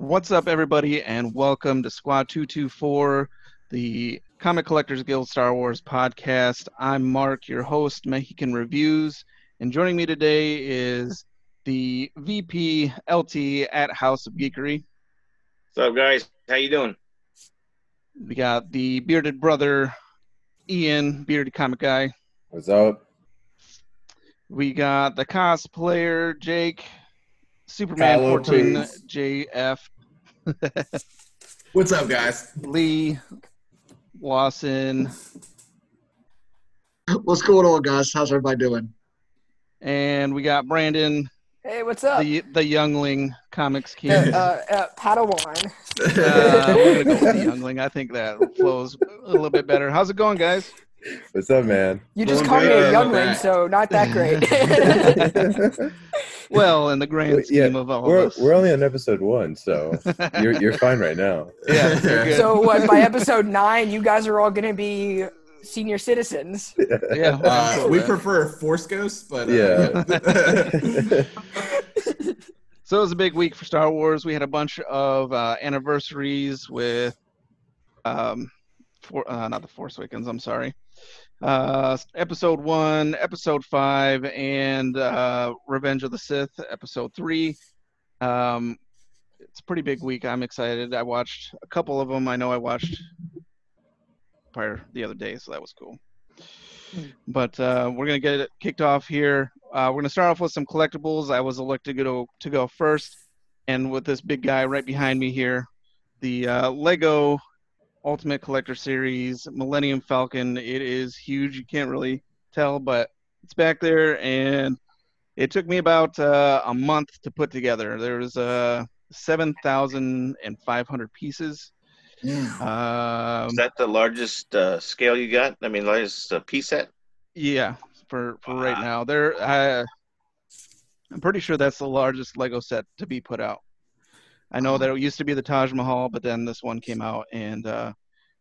What's up, everybody, and welcome to Squad 224, the Comic Collectors Guild Star Wars podcast. I'm Mark, your host, Mexican Reviews, and joining me today is the VP LT at House of Geekery. What's up, guys? How you doing? We got the bearded brother, Ian, bearded comic guy. What's up? We got the cosplayer, Jake, Superman Hello, 14 please. JF, What's up, guys? Lee, Lawson, What's going on, guys? How's everybody doing? and we got Brandon, Hey, what's up? the the youngling comics Uh, kid. uh, uh, Padawan. Uh, we're gonna go with the youngling. I think that flows a little bit better. How's it going, guys? What's up, man? You just Going called me a youngling, so not that great. Well, in the grand yeah, scheme of all we're of us. we're only on episode one, so you're you're fine right now. yeah, good. so what? By episode nine, you guys are all gonna be senior citizens. yeah, Uh, we prefer Force Ghosts, but uh, Yeah. So it was a big week for Star Wars. We had a bunch of uh, anniversaries with, um, for uh, not the Force Awakens. I'm sorry. Uh, episode one, episode five, and uh, Revenge of the Sith, episode three. Um, it's a pretty big week. I'm excited. I watched a couple of them. I know I watched prior the other day, so that was cool. But uh, we're gonna get it kicked off here. Uh, we're gonna start off with some collectibles. I was elected to go to go first, and with this big guy right behind me here, the uh, Lego Ultimate Collector Series Millennium Falcon. It is huge. You can't really tell, but it's back there, and it took me about uh, a month to put together. There's uh, seven thousand and five hundred pieces. Yeah. Um, Is that the largest uh, scale you got? I mean, largest uh, piece set? Yeah, for for right now, there. Uh, I'm pretty sure that's the largest Lego set to be put out. I know that it used to be the Taj Mahal, but then this one came out and uh,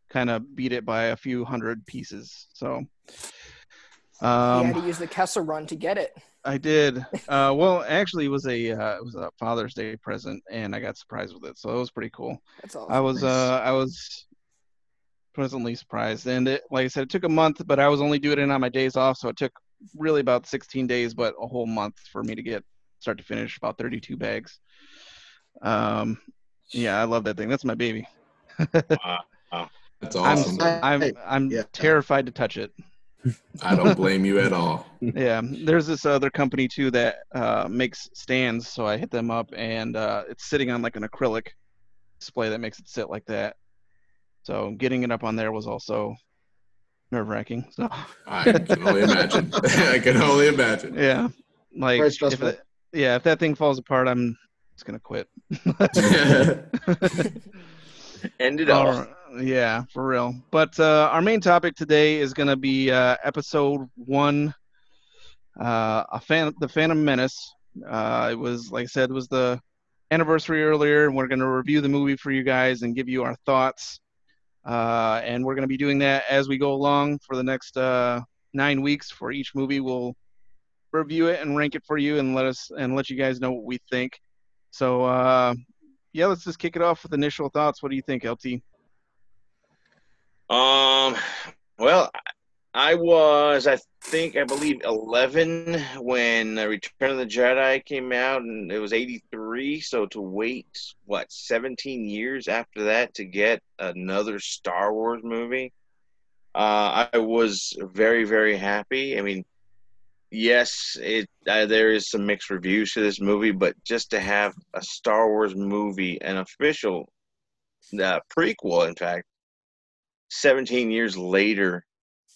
kind of beat it by a few hundred pieces. So, you had to um, use the Kessel Run to get it. I did. Uh, well, actually, it was a uh, it was a Father's Day present, and I got surprised with it, so it was pretty cool. That's all. I was uh I was pleasantly surprised, and it like I said, it took a month, but I was only doing it on my days off, so it took really about 16 days, but a whole month for me to get start to finish about 32 bags. Um, yeah, I love that thing. That's my baby. Wow. that's I'm awesome. I'm I'm Yeah. terrified to touch it. I don't blame you at all. Yeah, there's this other company too that uh, makes stands, so I hit them up, and uh, it's sitting on like an acrylic display that makes it sit like that. So getting it up on there was also nerve wracking. So I can only imagine. I can only imagine. yeah, like Very if it- yeah, if that thing falls apart, I'm just gonna quit. End it all. Or- yeah, for real. But uh, our main topic today is going to be uh, episode one, uh, a fan, the Phantom Menace. Uh, it was, like I said, it was the anniversary earlier, and we're going to review the movie for you guys and give you our thoughts. Uh, and we're going to be doing that as we go along for the next uh, nine weeks. For each movie, we'll review it and rank it for you, and let us and let you guys know what we think. So, uh, yeah, let's just kick it off with initial thoughts. What do you think, LT? Um, well, I was, I think, I believe, 11 when Return of the Jedi came out, and it was 83. So to wait, what, 17 years after that to get another Star Wars movie, uh, I was very, very happy. I mean, yes, it uh, there is some mixed reviews to this movie, but just to have a Star Wars movie, an official uh, prequel, in fact, 17 years later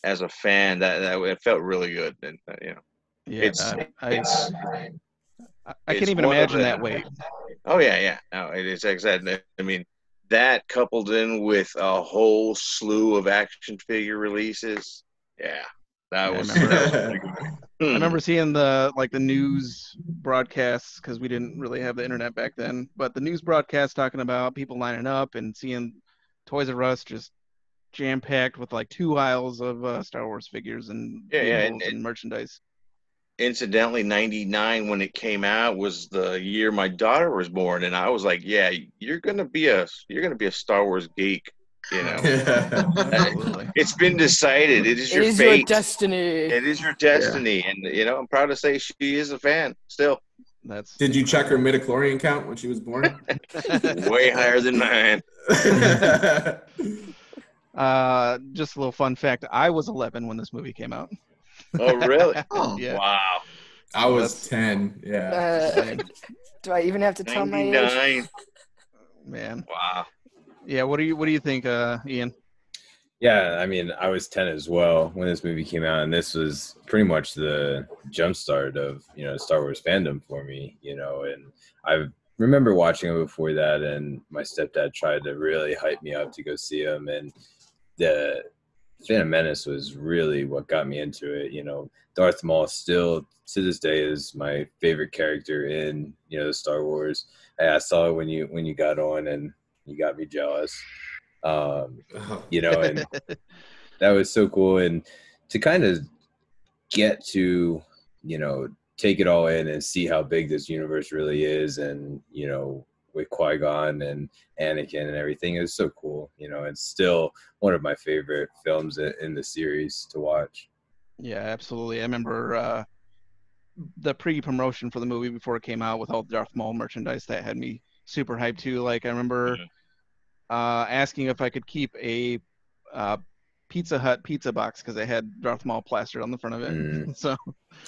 as a fan that, that it felt really good and uh, you know Yeah, it's I, I, it's I- I it's can't even imagine the- that way. oh yeah yeah no it is exactly. I mean that coupled in with a whole slew of action figure releases yeah that Yeah, I remember that was that. pretty good. I Hmm. remember seeing the like the news broadcasts because we didn't really have the internet back then. But the news broadcasts talking about people lining up and seeing Toys R Us just jam packed with like two aisles of uh, Star Wars figures and Yeah, yeah, and- vehicles and, merchandise. incidentally, '99 when it came out was the year my daughter was born, and I was like, "Yeah, you're gonna be a you're gonna be a Star Wars geek." You know, it's been decided. It is It your is your fate. destiny. it is your destiny, and you know, I'm proud to say she is a fan still, That's Did you check her midichlorian count when she was born? way higher than mine. uh, just a little fun fact. I was 11 when this movie came out. Oh, really? Oh, Yeah. Wow. I was That's- 10. Yeah. Uh, do I even have to tell my age? Man. Wow. Yeah. What do you What do you think, uh, Ian? Yeah, I mean, I was 10 as well when this movie came out, and this was pretty much the jumpstart of, you know, Star Wars fandom for me, you know, and I remember watching it before that, and my stepdad tried to really hype me up to go see him, and the Phantom Menace was really what got me into it, you know. Darth Maul still, to this day, is my favorite character in, you know, Star Wars. I saw it when you when you got on, and you got me jealous. Um, you know, and that was so cool. And to kind of get to, you know, take it all in and see how big this universe really is, and you know, with Qui Gon and Anakin and everything is so cool. You know, it's still one of my favorite films in, in the series to watch. Yeah, absolutely. I remember uh, the pre-promotion for the movie before it came out with all the Darth Maul merchandise that had me super hyped too. Like I remember Mhm. Uh, asking if I could keep a uh, Pizza Hut pizza box because it had Darth Maul plastered on the front of it. Mm. So,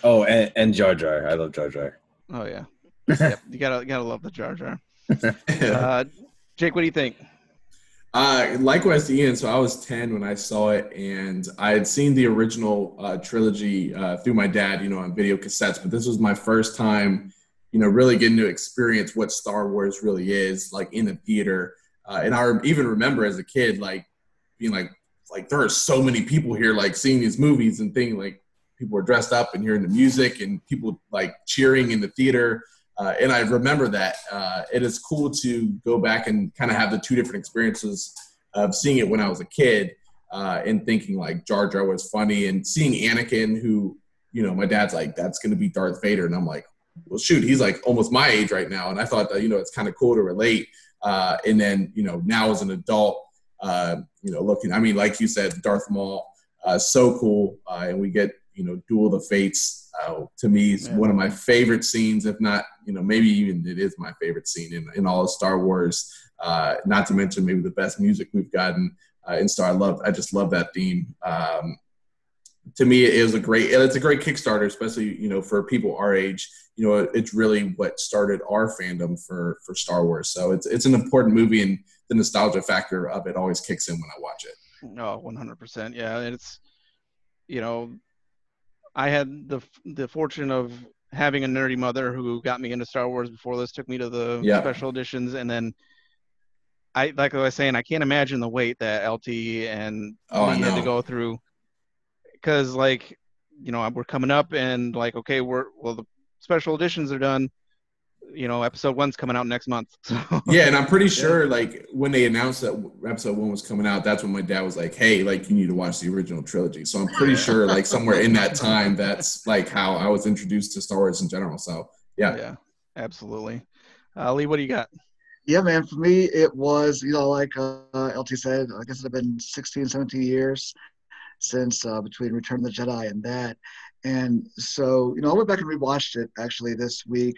Oh, and, and Jar Jar. I love Jar Jar. oh yeah, yep, you gotta gotta love the Jar Jar. Uh, Jake, what do you think? Uh, likewise to Ian. So I was 10 when I saw it, and I had seen the original uh, trilogy uh, through my dad, you know, on video cassettes. But this was my first time, you know, really getting to experience what Star Wars really is, like in the theater. Uh, and I even remember as a kid, like being like, like there are so many people here, like seeing these movies and thinking like people were dressed up and hearing the music and people like cheering in the theater. Uh, and I remember that. Uh, it is cool to go back and kind of have the two different experiences of seeing it when I was a kid uh, and thinking like Jar Jar was funny and seeing Anakin, who, you know, my dad's like, that's going to be Darth Vader. And I'm like, well, shoot, he's like almost my age right now. And I thought that, you know, it's kind of cool to relate. Uh, and then, you know, now as an adult, uh, you know, looking, I mean, like you said, Darth Maul, uh, so cool. Uh, and we get, you know, Duel of the Fates. Uh, to me, is Yeah. one of my favorite scenes, if not, you know, maybe even it is my favorite scene in, in all of Star Wars. Uh, not to mention maybe the best music we've gotten uh, in Star. I love, I just love that theme. Um, to me, it was a great, it's a great Kickstarter, especially you know for people our age. You know, it's really what started our fandom for for Star Wars. So it's it's an important movie, and the nostalgia factor of it always kicks in when I watch it. No, one hundred percent. Yeah, it's you know, I had the the fortune of having a nerdy mother who got me into Star Wars before this, took me to the Yeah. special editions, and then I like I was saying, I can't imagine the weight that LT and Oh, I had to go through, because like you know we're coming up and like okay we're well the special editions are done, you know episode one's coming out next month. So yeah, and I'm pretty sure like when they announced that episode one was coming out, that's when my dad was like, "Hey, like you need to watch the original trilogy." So I'm pretty sure like somewhere in that time, that's like how I was introduced to Star Wars in general. So yeah, yeah, absolutely. Uh, Lee, what do you got? Yeah, man. For me, it was, you know, like uh, LT said, I guess it had been 16, 17 years since uh, between Return of the Jedi and that. And so, you know, I went back and rewatched it actually this week.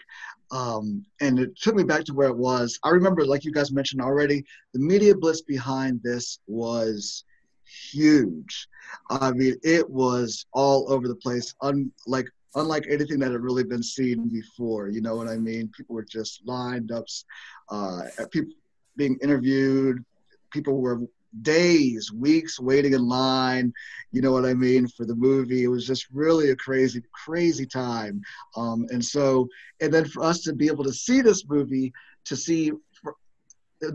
Um, and it took me back to where it was. I remember, like you guys mentioned already, the media blitz behind this was huge. I mean, it was all over the place, unlike unlike anything that had really been seen before. You know what I mean? People were just lined up, uh, people being interviewed. People were days, weeks waiting in line. You know what I mean for the movie. It was just really a crazy, crazy time. Um, and so, and then for us to be able to see this movie, to see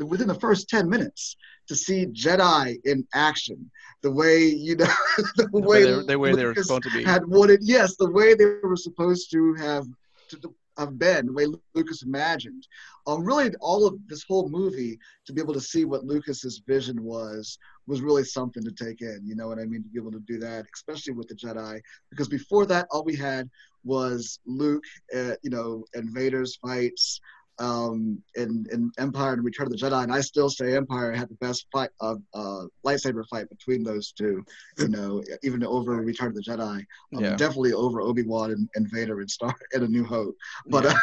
within the first ten minutes, to see Jedi in action, the way you know, the The way way they, the way they were supposed to be. had wanted yes the way they were supposed to have to, have been, the way Lucas imagined. Um, really, all of this whole movie to be able to see what Lucas's vision was was really something to take in. You know what I mean? To be able to do that, especially with the Jedi, because before that, all we had was Luke, uh, you know, and Vader's fights um, in, in Empire and Return of the Jedi, and I still say Empire had the best fight of uh, lightsaber fight between those two. You know, even over Return of the Jedi, um, Yeah. definitely over Obi Wan and, and Vader and Star and A New Hope. But Yeah.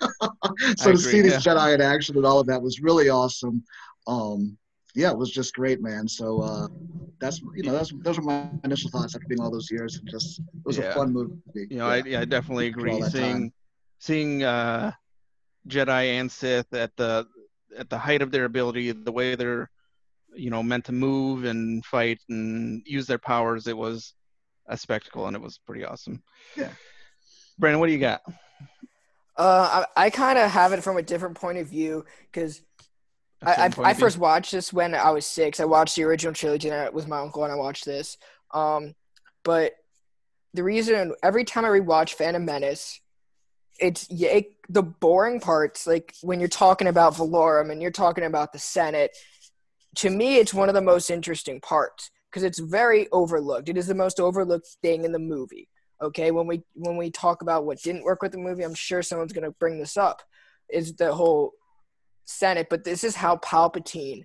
uh, so to see these yeah. Jedi in action and all of that was really awesome. Um, yeah, it was just great, man. So uh, that's you know that's those were my initial thoughts after being all those years and just it was a fun movie. You know, I, yeah, I definitely agree. Seeing time. seeing uh, Jedi and Sith at the at the height of their ability, the way they're you know meant to move and fight and use their powers, it was a spectacle and it was pretty awesome. Yeah. Brandon, what do you got? Uh, I, I kind of have it from a different point of view because I, certain point I first watched this when I was six. I watched the original trilogy with my uncle, and I watched this. Um, but the reason every time I rewatch Phantom Menace, it's it, the boring parts, like when you're talking about Valorum and you're talking about the Senate. To me, it's one of the most interesting parts because it's very overlooked. It is the most overlooked thing in the movie. Okay, when we when we talk about what didn't work with the movie, I'm sure someone's gonna bring this up. Is the whole Senate, but this is how Palpatine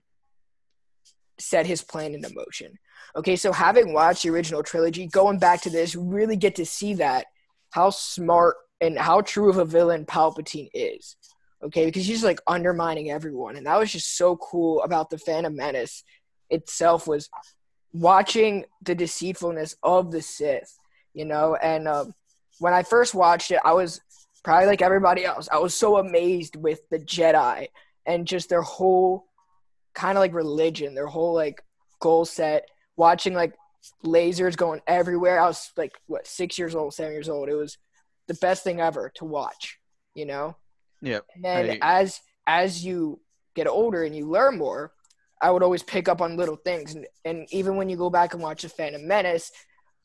set his plan into motion. Okay, so having watched the original trilogy, going back to this, really get to see that how smart and how true of a villain Palpatine is. Okay, because he's like undermining everyone, and that was just so cool about the Phantom Menace itself was watching the deceitfulness of the Sith, you know. And um, when I first watched it, I was probably like everybody else. I was so amazed with the Jedi and just their whole kind of like religion, their whole like goal set. Watching like lasers going everywhere. I was like what six years old, seven years old. It was the best thing ever to watch, you know. Yep. And then I- as as you get older and you learn more, I would always pick up on little things. And, and even when you go back and watch The Phantom Menace,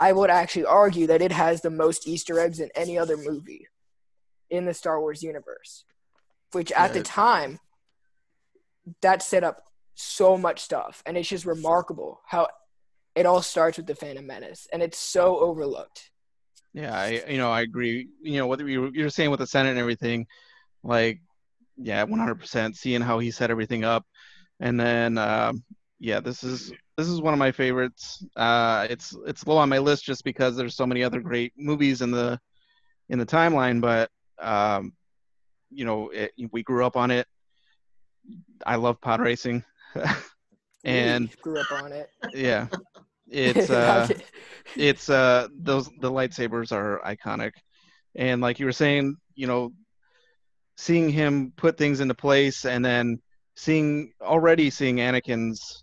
I would actually argue that it has the most Easter eggs than any other movie in the Star Wars universe. Which at the time, that set up so much stuff. And it's just remarkable how it all starts with The Phantom Menace. And it's so overlooked. Yeah, I you know I agree. You know what you you're saying with the Senate and everything, like yeah, 100%. Seeing how he set everything up, and then um, yeah, this is this is one of my favorites. Uh, it's it's low on my list just because there's so many other great movies in the in the timeline, but um, you know it, we grew up on it. I love pod racing, and We grew up on it. yeah, it's uh, it's uh those the lightsabers are iconic and like you were saying you know seeing him put things into place and then seeing already seeing anakin's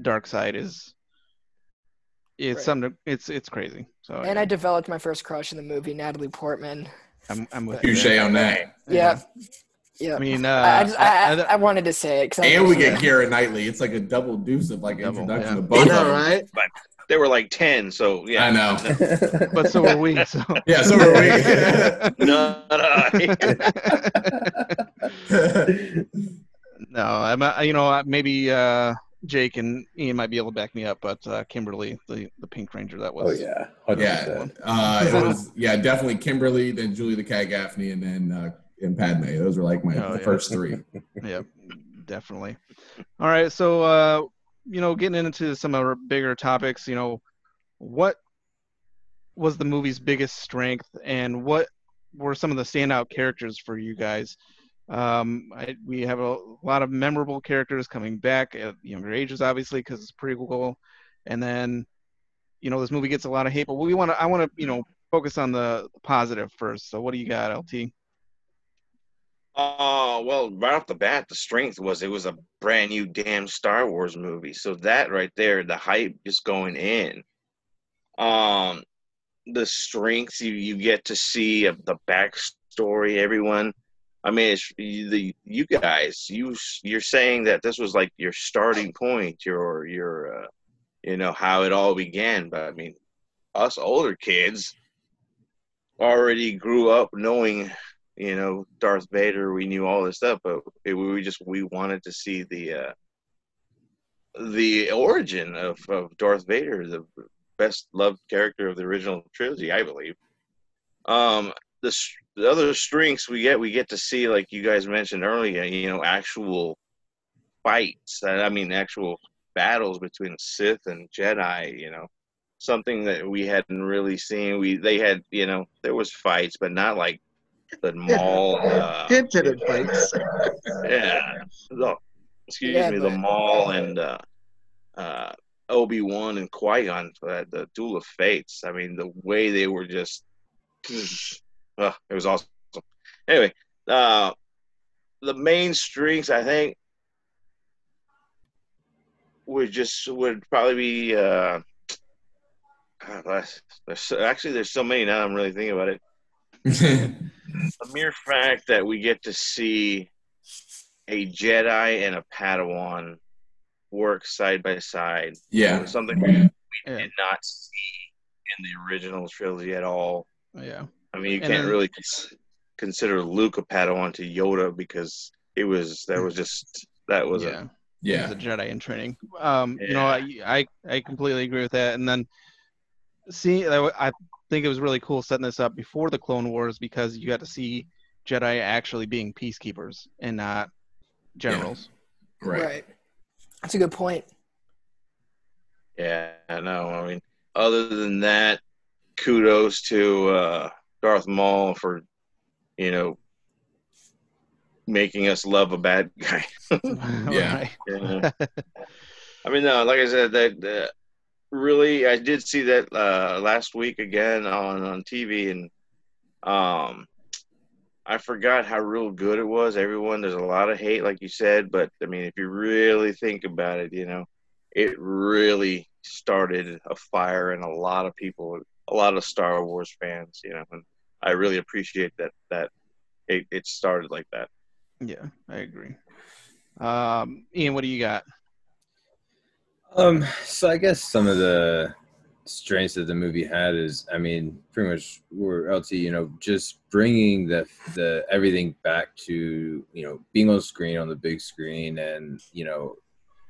dark side is it's Right. something to, it's it's crazy so and yeah, I developed my first crush in the movie, Natalie Portman. I'm, I'm with Touche you on that. Yeah. Yeah. I mean uh I, I, just, I, I- I, I wanted to say it. 'cause I And we get Keira Knightley. It's like a double deuce of like Double, introduction yeah. to both of know, them. right? They were like ten, so yeah. I know. but so were we so Yeah, so were we. Not I. no i'm you know uh, maybe uh jake and ian might be able to back me up but uh kimberly the the pink ranger that was. oh was yeah, 100%. yeah, uh, it was yeah definitely Kimberly, then Julie the Cat Gaffney, and then uh, and Padme. Those were like my Oh, the yeah. first three. yeah definitely all right so uh you know getting into some of our bigger topics you know what was the movie's biggest strength and what were some of the standout characters for you guys um I, we have a lot of memorable characters coming back at younger ages obviously because it's prequel and then you know this movie gets a lot of hate but we want to i want to you know focus on the positive first so what do you got lt Oh well, right off the bat, the strength was it was a brand new damn Star Wars movie. So that right there, the hype just going in. Um, the strengths you you get to see of the backstory, everyone. I mean, it's you- the you guys. You you're saying that this was like your starting point, your your, uh, you know how it all began. But I mean, us older kids already grew up knowing you know, Darth Vader. We knew all this stuff, but it, we just we wanted to see the uh, the origin of, of Darth Vader, the best loved character of the original trilogy, I believe. Um, the the other strengths we get, we get to see, like you guys mentioned earlier, you know, actual fights. I mean, actual battles between Sith and Jedi. You know, something that we hadn't really seen. We they had, you know, there was fights, but not like the Maul. Uh, Hinted at fights. yeah. The, excuse Yeah, me, the but- Maul and uh, uh, Obi Wan and Qui Gon for that, the Duel of Fates. I mean, the way they were just, uh, it was awesome. Anyway, uh, the main strengths I think would just would probably be. Uh, God, there's- there's actually there's so many now. I'm really thinking about it the mere fact that we get to see a Jedi and a Padawan work side by side yeah. something we, we Yeah. did not see in the original trilogy at all. Yeah. I mean, you And can't then- really cons- consider Luke a Padawan to Yoda because it was that was just that was yeah. a Yeah. as a Jedi in training. Um, you know, I, I I completely agree with that. And then see, I I think it was really cool setting this up before the Clone Wars because you got to see Jedi actually being peacekeepers and not generals. Right. That's a good point. yeah. I know. I mean, other than that, kudos to uh, Darth Maul for you know making us love a bad guy. Yeah. Yeah. I mean, no, like I said, that uh, really, I did see that uh, last week again on on TV, and um, I forgot how real good it was. Everyone, there's a lot of hate, like you said, but I mean, if you really think about it, you know, it really started a fire in a lot of people, a lot of Star Wars fans, you know, and I really appreciate that that it, it started like that. Yeah, I agree. Um, Ian, what do you got? Um, so I guess some of the strengths that the movie had is, I mean, pretty much we were LT, you know, just bringing the the everything back to you know being on screen on the big screen, and you know,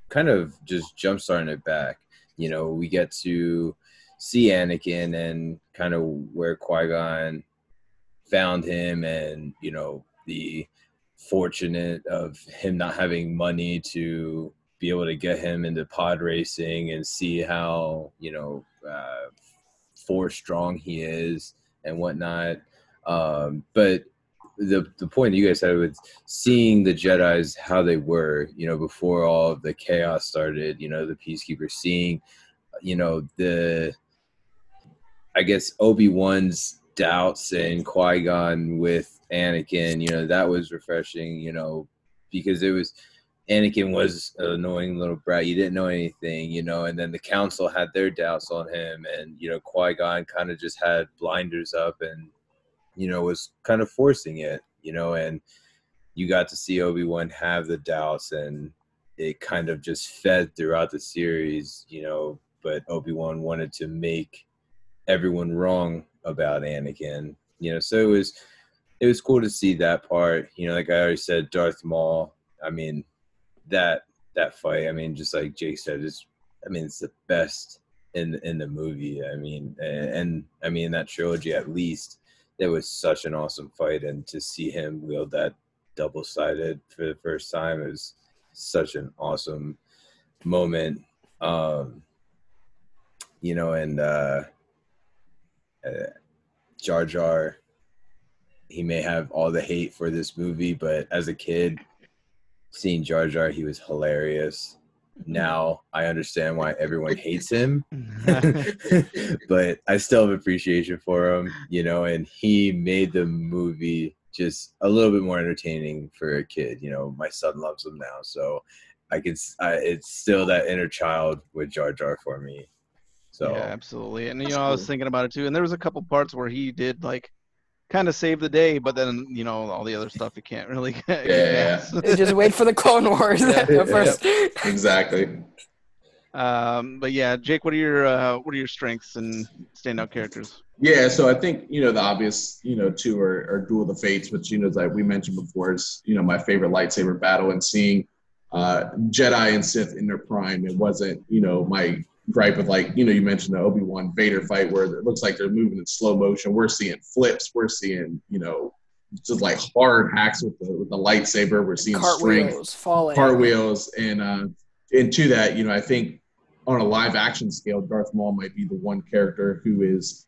kind of just jump starting it back. You know, we get to see Anakin and kind of where Qui Gon found him, and you know the fortunate of him not having money to be able to get him into pod racing and see how you know uh, force strong he is and whatnot. Um, but the the point you guys had with seeing the Jedi's how they were, you know, before all of the chaos started, you know, the Peacekeepers seeing, you know, the I guess Obi Wan's doubts and Qui Gon with Anakin, you know, that was refreshing, you know, because it was Anakin was an annoying little brat. You didn't know anything, you know, and then the council had their doubts on him, and you know, Qui Gon kind of just had blinders up and you know was kind of forcing it, you know, and you got to see Obi Wan have the doubts, and it kind of just fed throughout the series, you know. But Obi Wan wanted to make everyone wrong about Anakin, you know, so it was it was cool to see that part, you know. Like I already said, Darth Maul. I mean, that that fight. I mean, just like Jake said, it's I mean it's the best in in the movie. I mean, and, and I mean that trilogy at least, it was such an awesome fight, and to see him wield that double sided for the first time is such an awesome moment. Um, you know, and uh, uh, Jar Jar, he may have all the hate for this movie, but as a kid, seeing Jar Jar, he was hilarious. Now I understand why everyone hates him, but I still have appreciation for him, you know, and he made the movie just a little bit more entertaining for a kid. You know, my son loves him now, so I can. I, it's still that inner child with Jar Jar for me. So yeah, absolutely. And you That's know, I was thinking about it too. And there was a couple parts where he did like kind of save the day, but then you know all the other stuff you can't really. get Yeah. past. Just wait for the Clone Wars Yeah. at first. Exactly. um, but yeah, Jake, what are your uh, what are your strengths and standout characters? Yeah, so I think you know the obvious, you know, two are, are Duel of the Fates, which you know, like we mentioned before, is you know my favorite lightsaber battle, and seeing uh, Jedi and Sith in their prime. It wasn't, you know, my gripe with like, you know, you mentioned the Obi Wan Vader fight where it looks like they're moving in slow motion. We're seeing flips. We're seeing, you know, just like hard hacks with the with the lightsaber. We're seeing Cartwheels, falling. cartwheels, and uh, and to that, you know, I think on a live action scale, Darth Maul might be the one character who is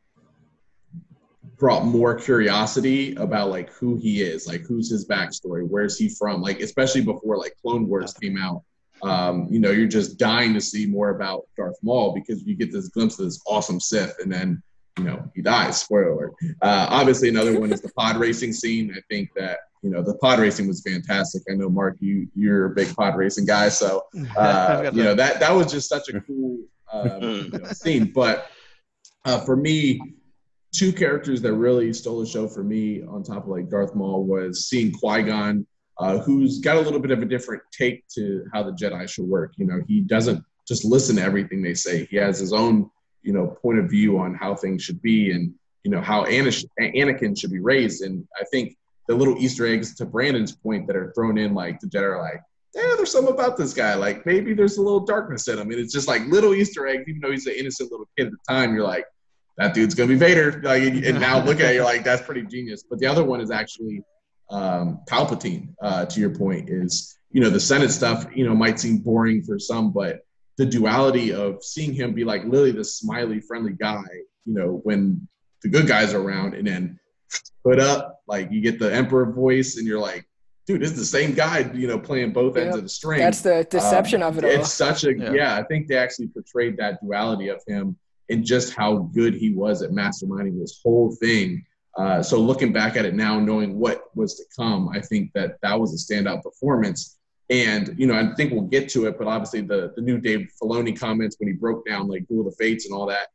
brought more curiosity about like who he is, like who's his backstory, where's he from, like especially before like Clone Wars came out. Um, you know, you're just dying to see more about Darth Maul because you get this glimpse of this awesome Sith, and then you know he dies. Spoiler alert. Uh, obviously, another one is the pod racing scene. I think that you know the pod racing was fantastic. I know Mark, you you're a big pod racing guy, so uh, you know that that was just such a cool um, you know, scene. But uh, for me, two characters that really stole the show for me, on top of like Darth Maul, was seeing Qui Gon, uh, who's got a little bit of a different take to how the Jedi should work. You know, he doesn't just listen to everything they say. He has his own you know point of view on how things should be and you know how Anakin should be raised. And I think the little Easter eggs to Brandon's point that are thrown in, like the Jedi are like, yeah, there's something about this guy. Like maybe there's a little darkness in him. And it's just like little Easter eggs, even though he's an innocent little kid at the time, you're like, that dude's gonna be Vader. Like, and now look at it, you're like, that's pretty genius. But the other one is actually um, Palpatine. Uh, to your point, is you know the Senate stuff. You know, might seem boring for some, but the duality of seeing him be like Lily, the smiley, friendly guy. You know, when the good guys are around, and then put up like you get the Emperor voice, and you're like, dude, this is the same guy, you know, playing both ends of the string. That's the deception um, of it all. It's such a yeah. yeah. I think they actually portrayed that duality of him and just how good he was at masterminding this whole thing. Uh, so looking back at it now, knowing what was to come, I think that that was a standout performance. And you know, I think we'll get to it, but obviously the the new Dave Filoni comments when he broke down like Duel of the Fates and all that,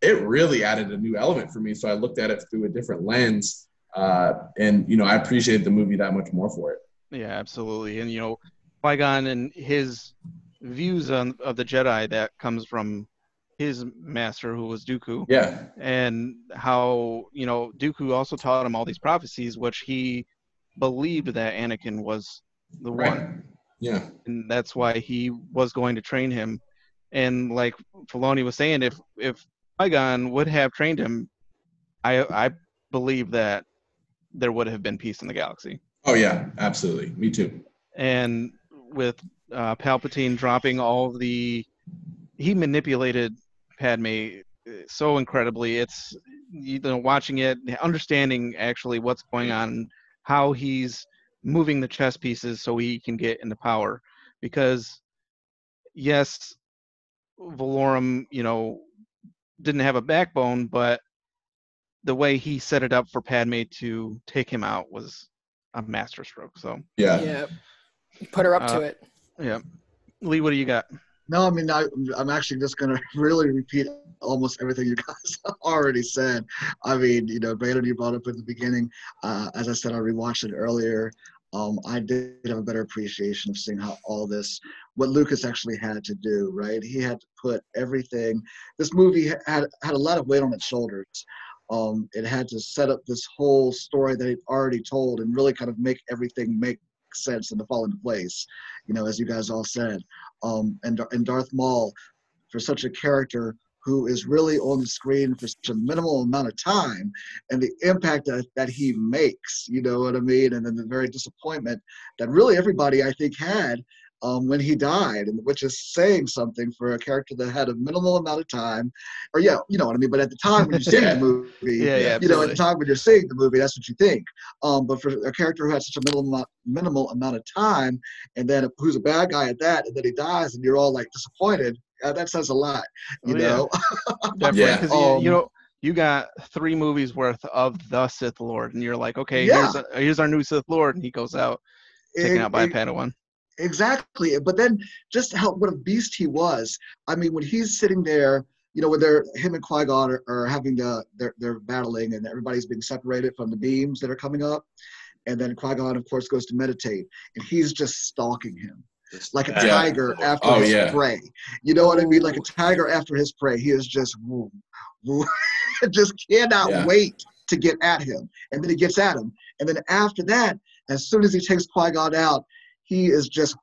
it really added a new element for me. So I looked at it through a different lens, uh, and you know, I appreciated the movie that much more for it. Yeah, absolutely. And you know, Qui Gon and his views on of the Jedi that comes from his master who was Dooku. Yeah. And how, you know, Dooku also taught him all these prophecies, which he believed that Anakin was the right. one. Yeah. And that's why he was going to train him. And like Filoni was saying, if if Qui-Gon would have trained him, I I believe that there would have been peace in the galaxy. Oh yeah, absolutely. Me too. And with uh, Palpatine dropping all the, he manipulated Padme uh, so incredibly. It's you know watching it, understanding actually what's going on, how he's moving the chess pieces so he can get into power. Because yes, Valorum, you know, didn't have a backbone, but the way he set it up for Padme to take him out was a masterstroke. So yeah, yeah, put her up uh, to it. Yeah, Lee, what do you got? No, I mean, I, am actually just going to really repeat almost everything you guys already said. I mean, you know, Baylor, you brought up at the beginning. Uh, as I said, I rewatched it earlier. Um, I did have a better appreciation of seeing how all this, what Lucas actually had to do, right? He had to put everything. This movie had had a lot of weight on its shoulders. Um, it had to set up this whole story that it already told and really kind of make everything make sense and to fall into place, you know, as you guys all said. Um, and, and Darth Maul, for such a character who is really on the screen for such a minimal amount of time and the impact that, that he makes, you know what I mean? And then the very disappointment that really everybody, I think, had um, when he died, and which is saying something for a character that had a minimal amount of time, or yeah, you know what I mean. But at the time when you're seeing yeah. the movie, yeah, yeah, you know, at the time when you're seeing the movie, that's what you think. Um, but for a character who had such a minimal minimal amount of time, and then who's a bad guy at that, and then he dies, and you're all like disappointed. Uh, that says a lot, you oh, know. Definitely, yeah. because um, you, you know you got three movies worth of the Sith Lord, and you're like, okay, yeah. here's a, here's our new Sith Lord, and he goes out taken it, out by it, a Padawan. Exactly. But then just how what a beast he was. I mean, when he's sitting there, you know, when they're him and Qui Gon are, are having the they're they're battling and everybody's being separated from the beams that are coming up, and then Qui Gon of course goes to meditate and he's just stalking him. like a Yeah. tiger after Oh, his yeah. prey. You know what I mean? Like a tiger after his prey. He is just woo, woo, just cannot Yeah. wait to get at him. And then he gets at him. And then after that, as soon as he takes Qui Gon out, he is just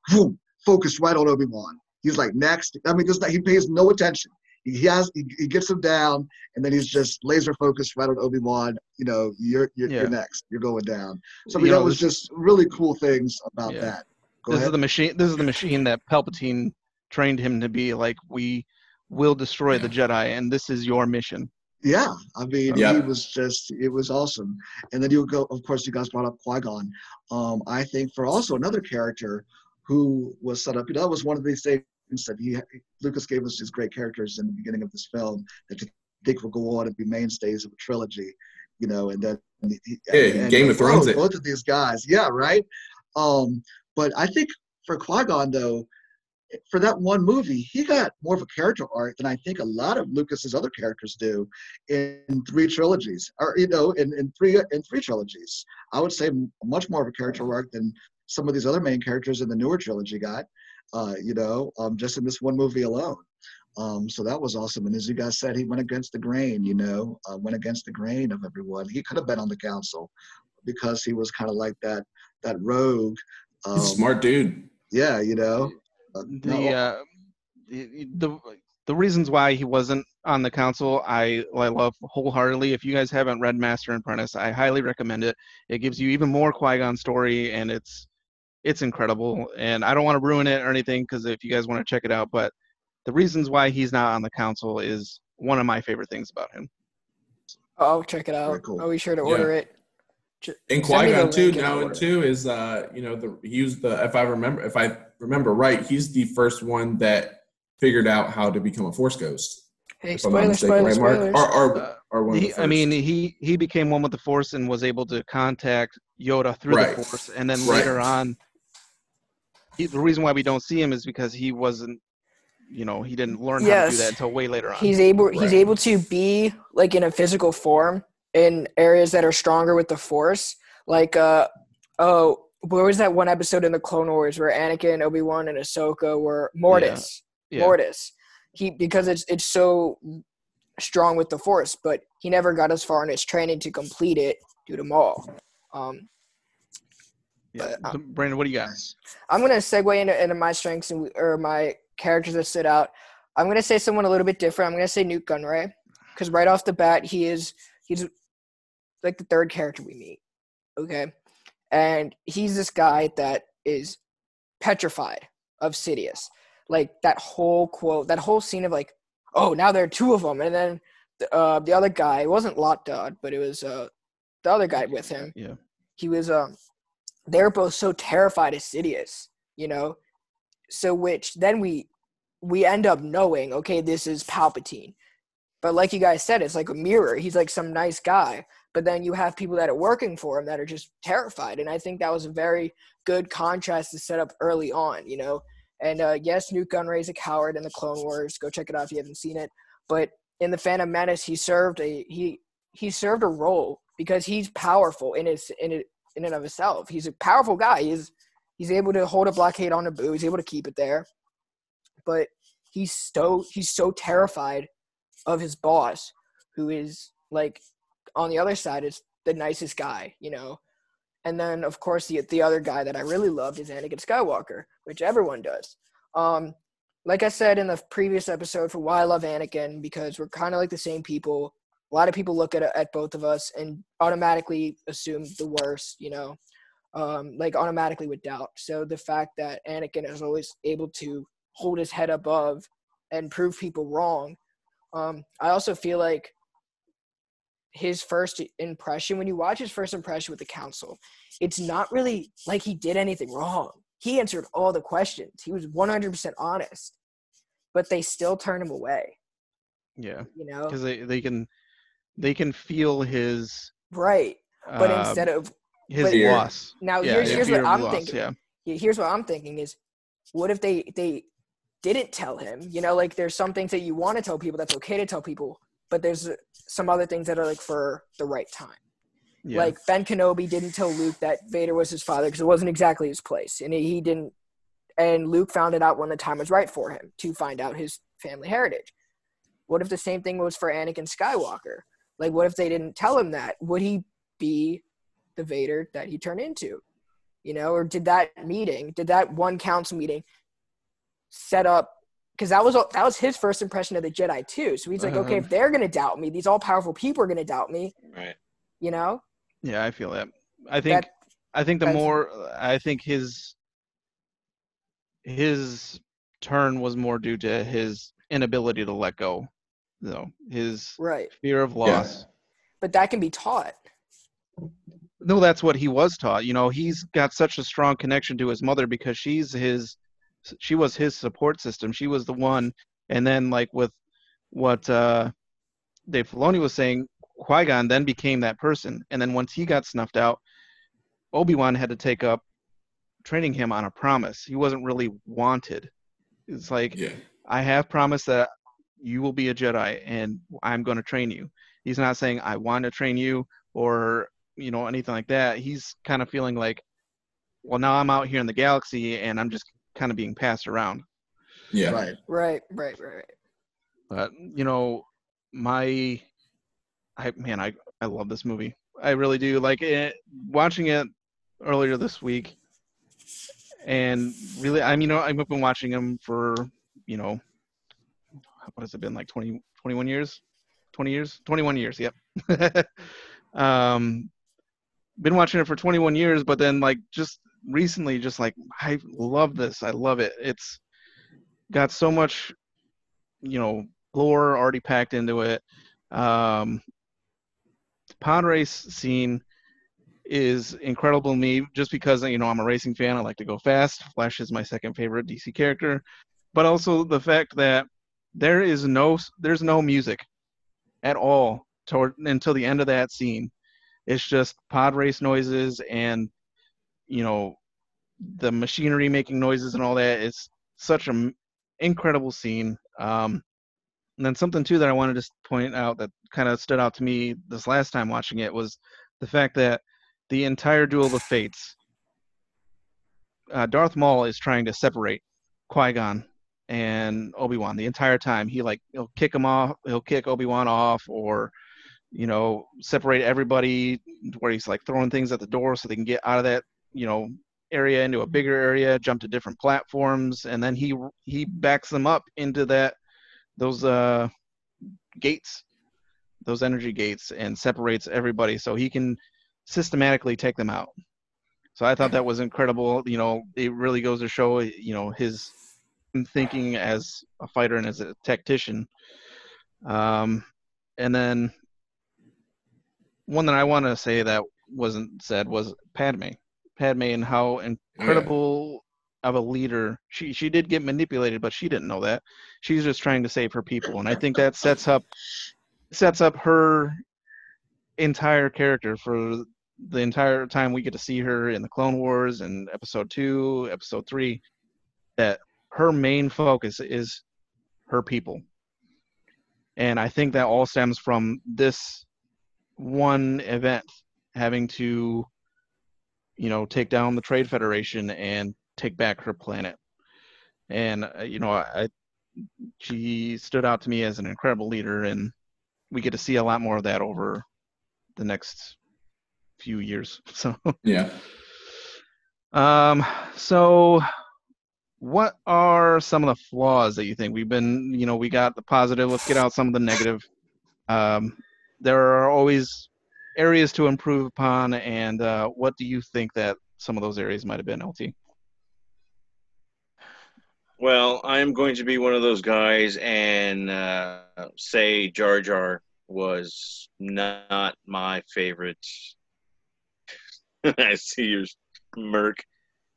focused right on Obi Wan. He's like next. I mean, this he pays no attention. He he has he, he gets him down, and then he's just laser focused right on Obi Wan. You know, you're you're, Yeah. you're next. You're going down. So I You mean, know, that was this- just really cool things about Yeah. that. Go this is the machine. This is the machine that Palpatine trained him to be. Like we will destroy the Jedi, and this is your mission. Yeah, I mean, Yeah. he was just, it was awesome. And then you go, of course, you guys brought up Qui Gon. Um, I think for also another character who was set up, you know, that was one of these things that he, Lucas gave us these great characters in the beginning of this film that you think will go on and be mainstays of a trilogy, you know, and then. He, Yeah, Game of Thrones oh. Both of these guys, yeah, right. Um, but I think for Qui Gon, though, for that one movie, he got more of a character arc than I think a lot of Lucas's other characters do in three trilogies, or you know, in, in three in three trilogies. I would say much more of a character arc than some of these other main characters in the newer trilogy got. Uh, you know, um, just in this one movie alone. Um, so that was awesome. And as you guys said, he went against the grain. You know, uh, went against the grain of everyone. He could have been on the council because he was kind of like that that rogue. Um, smart dude. Yeah, you know. Uh, the uh, the the the reasons why he wasn't on the council I I love wholeheartedly. If you guys haven't read Master and Apprentice, I highly recommend it. It gives you even more Qui Gon story, and it's it's incredible. And I don't want to ruin it or anything because if you guys want to check it out, but the reasons why he's not on the council is one of my favorite things about him. Oh, check it out. Very cool. I'll be sure to Yeah. order it. J- And send me Qui Gon too. Now I'll and order two is uh, you know, the he was the if I remember if I remember right, he's the first one that figured out how to become a Force ghost. Hey, If I'm not spoiler, mistaken, spoiler, right, Mark? spoilers. Or, or, or one of the He, I mean, he he became one with the Force and was able to contact Yoda through Right. the Force, and then Right. later on, he, the reason why we don't see him is because he wasn't, you know, he didn't learn how to do that until way later on. He's able he's able to be like in a physical form in areas that are stronger with the force. Like uh oh where was that one episode in the Clone Wars where Anakin, Obi Wan, and Ahsoka were Mortis. yeah. Mortis. He because it's it's so strong with the force, but he never got as far in his training to complete it due to Maul. Um yeah. but, So, Brandon, what do you got? I'm gonna segue into, into my strengths and or my characters that stood out. I'm gonna say someone a little bit different. I'm gonna say Nute Gunray because right off the bat he is he's like the third character we meet. Okay, and he's this guy that is petrified of Sidious. Like that whole quote, that whole scene of like, oh, now there are two of them, and then the, uh, the other guy. It wasn't Lott Dod, but it was uh, the other guy with him Yeah. he was um they're both so terrified of Sidious, you know. So which then we we end up knowing, okay, this is Palpatine. But like you guys said, it's like a mirror. He's like some nice guy. But then you have people that are working for him that are just terrified. And I think that was a very good contrast to set up early on, you know. And uh, yes, Nute is a coward in the Clone Wars. Go check it out if you haven't seen it. But in the Phantom Menace, he served a he he served a role because he's powerful in his in it in and of himself. He's a powerful guy. He's he's able to hold a blockade on Naboo. He's able to keep it there, but he's so he's so terrified of his boss, who is like on the other side is the nicest guy, you know. And then of course the the other guy that I really loved is Anakin Skywalker, which everyone does. Um, like I said in the previous episode for why I love Anakin because we're kind of like the same people. A lot of people look at at both of us and automatically assume the worst, you know, um, like automatically with doubt. So the fact that Anakin is always able to hold his head above and prove people wrong, um, I also feel like his first impression when you watch his first impression with the council, it's not really like he did anything wrong. He answered all the questions. He was 100% honest, but they still turn him away. Yeah. You know, Because they, they can they can feel his right? But uh, instead of his but- Fear. loss. now, Yeah, here's here's what I'm loss, thinking. Yeah. Yeah, here's what I'm thinking is, what if they they didn't tell him? You know, like there's some things that you want to tell people that's okay to tell people, but there's some other things that are like for the right time. Yeah. Like Ben Kenobi didn't tell Luke that Vader was his father because it wasn't exactly his place, and he didn't and Luke found it out when the time was right for him to find out his family heritage. What if the same thing was for Anakin Skywalker? Like, what if they didn't tell him that? Would he be the Vader that he turned into? You know, or did that meeting, did that one council meeting set up? Because that was that was his first impression of the Jedi too. So he's like, okay, Uh-huh. if they're gonna doubt me, these all powerful people are gonna doubt me. Right. You know, Yeah, I feel that. I think that I think the more I think his his turn was more due to his inability to let go. You know, his right, fear of loss. but that can be taught. No, that's what he was taught. You know, he's got such a strong connection to his mother because she's his she was his support system. She was the one and then like with what uh Dave Filoni was saying, Qui-Gon then became that person. And then once he got snuffed out, Obi-Wan had to take up training him on a promise. He wasn't really wanted. It's like Yeah. I have promised that you will be a Jedi and I'm going to train you. He's not saying I want to train you or you know anything like that. He's kind of feeling like, well, now I'm out here in the galaxy and I'm just kind of being passed around. Yeah. Right. Right, right, right, right. But you know, my, I man, I I love this movie. I really do. Like it, watching it earlier this week, and really, I mean, you know, I've been watching them for you know, what has it been like 20, 21 years, twenty years, twenty one years. Yep. um, been watching it for twenty one years, but then like just recently, just like I love this. I love it. It's got so much, you know, lore already packed into it. Um, pod race scene is incredible to me just because you know I'm a racing fan. I like to go fast. Flash is my second favorite DC character, but also the fact that there is no there's no music at all toward until the end of that scene. It's just pod race noises and you know the machinery making noises and all that is such an incredible scene. Um, and then something too that I wanted to point out that kind of stood out to me this last time watching it was the fact that the entire Duel of the Fates, uh, Darth Maul is trying to separate Qui Gon and Obi Wan the entire time. He like he'll kick him off, he'll kick Obi Wan off, or you know separate everybody where he's like throwing things at the door so they can get out of that you know area into a bigger area, jump to different platforms, and then he he backs them up into that those uh gates, those energy gates, and separates everybody so he can systematically take them out. So I thought that was incredible. You know, it really goes to show you know his thinking as a fighter and as a tactician. Um, and then one that I want to say that wasn't said was Padme. Padme and how incredible of a leader she she did get manipulated, but she didn't know that. She's just trying to save her people, and I think that sets up sets up her entire character for the entire time we get to see her in the Clone Wars and Episode Two, Episode Three. That her main focus is her people, and I think that all stems from this one event having to you know take down the trade federation and take back her planet. And uh, you know I, she stood out to me as an incredible leader and we get to see a lot more of that over the next few years. So Yeah. um so what are some of the flaws that you think? We've been you know we got the positive let's get out some of the negative. Um there are always areas to improve upon and uh, what do you think that some of those areas might have been lt Well, I'm going to be one of those guys and uh, say Jar Jar was not my favorite. I see your smirk.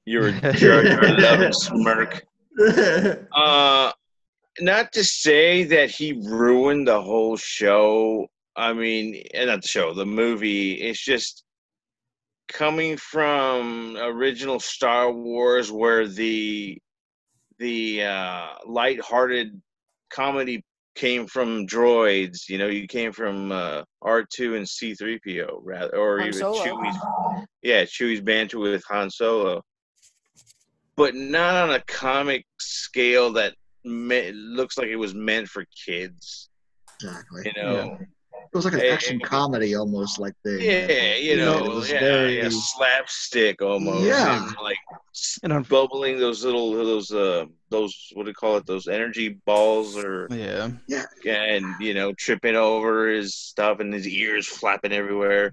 Your Jar Jar loving smirk. Uh, not to say that he ruined the whole show. I mean, eh, not the show, the movie. It's just coming from original Star Wars, where the the uh, light-hearted comedy came from droids. You know, you came from uh, R two and C three PO, rather, or Han even Solo. Chewie's. Yeah, Chewie's banter with Han Solo. but not on a comic scale that me- looks like it was meant for kids. Exactly. You know, It was like an Eh, action eh, comedy almost like the yeah, you You know, know, it was yeah, very- yeah, slapstick almost. Yeah. and, like And I'm, bubbling those little those uh those what do you call it those energy balls or yeah, yeah and you know tripping over his stuff and his ears flapping everywhere.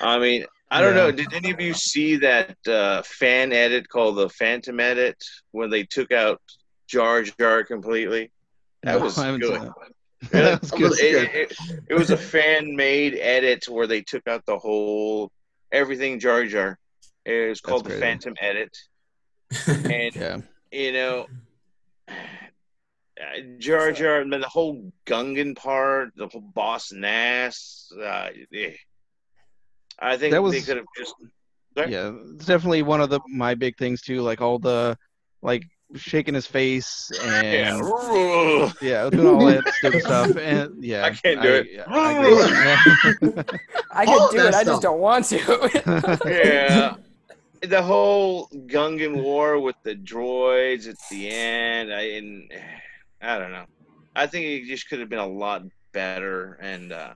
I mean, I don't Yeah. know. Did any of you see that uh, fan edit called the Phantom edit when they took out Jar Jar completely? That No, was good. that. Really? Was good. was- It, it, it was a fan made edit where they took out the whole everything Jar Jar. It was called the crazy. Phantom edit, and Yeah, you know, uh, Jar Jar, and then the whole Gungan part, the whole Boss Nass. Uh, eh. I think That was- they could have just. Sorry? yeah, it's definitely one of the my big things too. Like all the like shaking his face and Yeah. yeah, doing all that stupid stuff. And yeah, I can't do it. yeah, I agree. I can of do that it. I just don't want to. yeah. The whole Gungan war with the droids at the end, I and I don't know. I think it just could have been a lot better. And uh,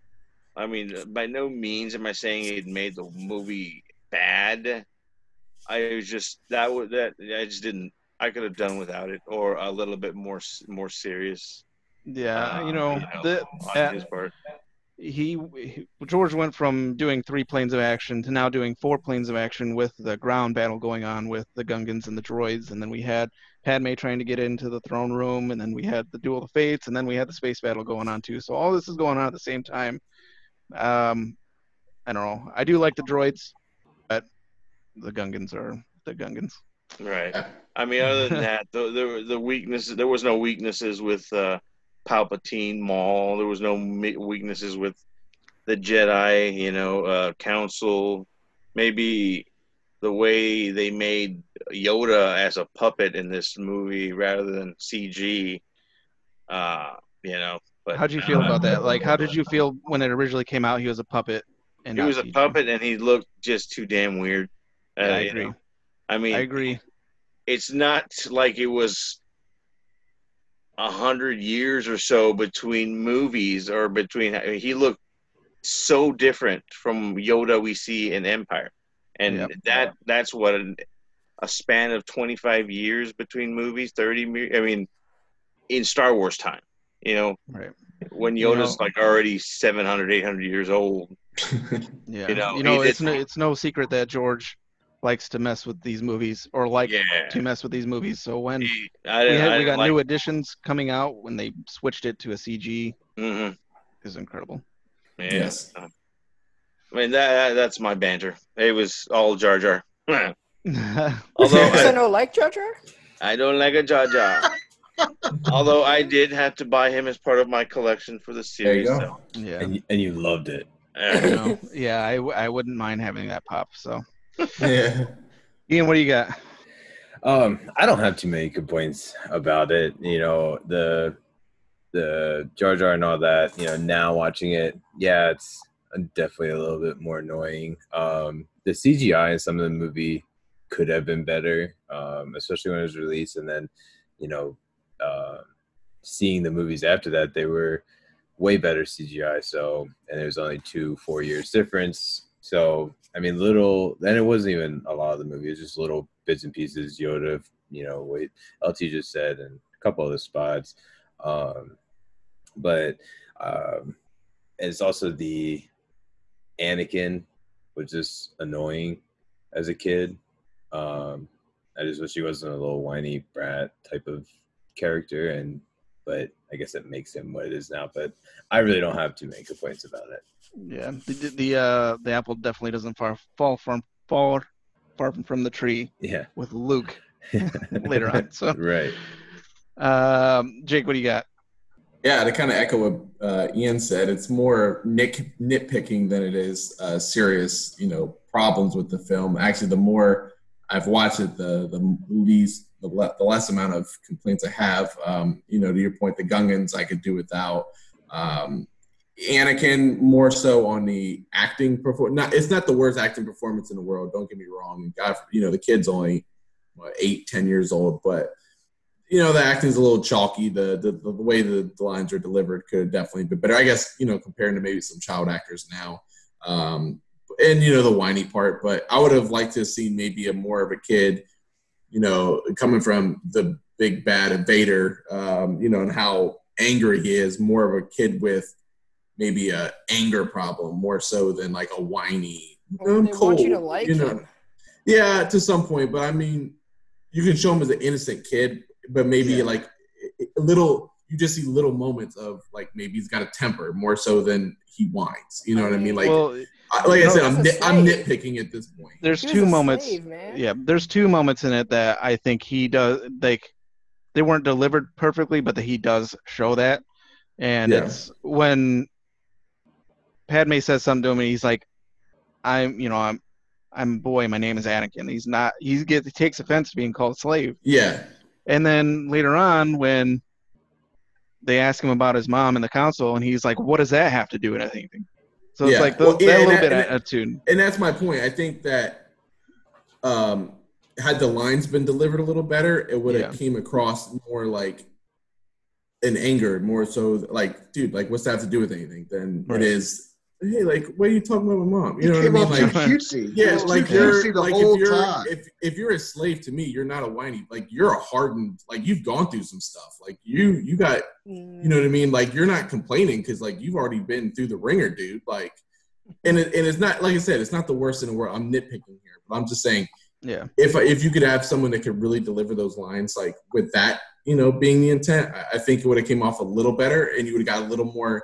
I mean, by no means am I saying it made the movie bad. I was just that was that I just didn't. I could have done without it, or a little bit more more serious. yeah, uh, you know, the, on that- his part. he, he George went from doing three planes of action to now doing four planes of action with the ground battle going on with the Gungans and the droids, and then we had Padme trying to get into the throne room, and then we had the duel of fates, and then we had the space battle going on too. So all this is going on at the same time. Um, I don't know. I do like the droids, but the Gungans are the Gungans. Right. I mean, other than that, the the, the weaknesses there was no weaknesses with uh, Palpatine, Maul. There was no weaknesses with the Jedi. You know, uh, Council. Maybe the way they made Yoda as a puppet in this movie rather than CG. Uh, you know, but How'd you feel about that? Like, how did you feel when it originally came out? He was a puppet, and He was a CG? puppet, and he looked just too damn weird. Uh, Yeah, I you agree. know, I mean, I agree. It's not like it was a hundred years or so between movies or between I mean, he looked so different from Yoda we see in Empire, and Yep. that that's what an, a span of twenty five years between movies, thirty. I mean, in Star Wars time, you know, Right. when You Yoda's know- like already 700, 800 years old. Yeah. You know, you know it's no, it's no secret that George likes to mess with these movies or like yeah, to mess with these movies. So when I we, had, I we got didn't like, new additions coming out when they switched it to a CG mhm, is incredible. yeah. Yes. I mean that that's my banter. It was all Jar Jar. Although Is I, I no like Jar Jar? I don't like a Jar Jar. Although I did have to buy him as part of my collection for the There you series. go. so, yeah. and, you- and you loved it. You know, yeah, I, w- I wouldn't mind having that pop. So, Yeah. Ian, what do you got? Um, I don't have too many complaints about it. You know, the the Jar Jar and all that. You know, now watching it, yeah, it's definitely a little bit more annoying. Um, the CGI in some of the movie could have been better, um, especially when it was released, and then you know, uh, seeing the movies after that, they were way better CGI. So, and it was only two, four years difference. So, I mean, little, then it wasn't even a lot of the movie, it was just little bits and pieces. Yoda, you know, what LT just said, and a couple other spots. Um, but um, it's also the Anakin was just annoying as a kid. Um, I just wish he wasn't a little whiny brat type of character, and but I guess it makes him what it is now. But I really don't have too many complaints about it. Yeah, the the, the uh the apple definitely doesn't far fall from fall far from the tree Yeah, with Luke later on. So, right. um, Jake, what do you got? Yeah, to kind of echo what uh, Ian said, it's more nick, nitpicking than it is uh, serious, you know, problems with the film. Actually, the more I've watched it, the the movies, the, le- the less amount of complaints I have. Um, you know, to your point, the Gungans I could do without. Um, Anakin more so on the acting performance. Not, it's not the worst acting performance in the world. Don't get me wrong. God, you know, the kid's only what, eight, ten years old, but you know the acting's a little chalky. The the, the way the, the lines are delivered could have definitely been better. I guess you know comparing to maybe some child actors now, um, and you know the whiny part. But I would have liked to have seen maybe a more of a kid, you know, coming from the big bad Vader, um, you know, and how angry he is. More of a kid with maybe a anger problem more so than like a whiny. Well, I'm they cold, want you to like you know. him. Yeah, to some point, but I mean, you can show him as an innocent kid, but maybe Yeah. like a little. You just see little moments of like maybe he's got a temper more so than he whines. You know what I mean? Like, well, I, like I said, I'm, nit, I'm nitpicking at this point. there's two moments. slave. Yeah, there's two moments in it that I think he does like they weren't delivered perfectly, but that he does show that. And Yeah. it's when Padme says something to him, and he's like, "I'm, you know, I'm, I'm a boy. My name is Anakin." He's not. He gets he takes offense to being called slave. Yeah, And then later on, when they ask him about his mom in the council, and he's like, "What does that have to do with anything?" So it's Yeah. like Well, yeah, that little that- bit and of that- and that's my point. I think that um, had the lines been delivered a little better, it would have Yeah. came across more like an anger, more so like, dude, like what's that have to do with anything? Than Right. it is. Hey, like, what are you talking about with mom? You He know what I mean? off Like, cutesy. Yeah, was like you're cutesy the like whole if you're time. if if you're a slave to me, you're not a whiny. Like you're a hardened. Like you've gone through some stuff. Like you you got Mm. you know what I mean. Like you're not complaining because like you've already been through the ringer, dude. Like, and it, and it's not like I said, it's not the worst in the world. I'm nitpicking here, but I'm just saying Yeah. if if you could have someone that could really deliver those lines, like with that, you know, being the intent, I, I think it would have came off a little better, and you would have got a little more.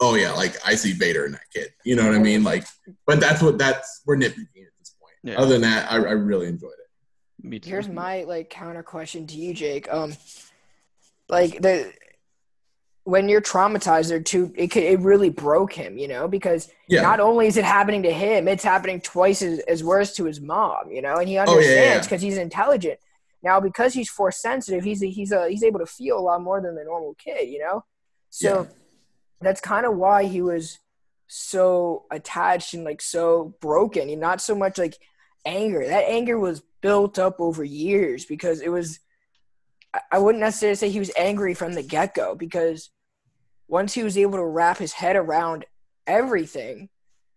Oh yeah, like I see Vader in that kid. You know what I mean? Like, but that's what that's we're nitpicking at this point. Yeah. Other than that, I, I really enjoyed it. Me too. Here's my like counter question to you, Jake. Um, like the when you're traumatized, there too, it could, it really broke him, you know, because Yeah, not only is it happening to him, it's happening twice as, as worse to his mom, you know, and he Oh, yeah, yeah, understands yeah. because he's intelligent. Now, because he's force sensitive, he's a, he's a, he's able to feel a lot more than the normal kid, you know. So Yeah. That's kind of why he was so attached and like so broken, and not so much like anger. That anger was built up over years because it was. I- wouldn't necessarily say he was angry from the get go because once he was able to wrap his head around everything,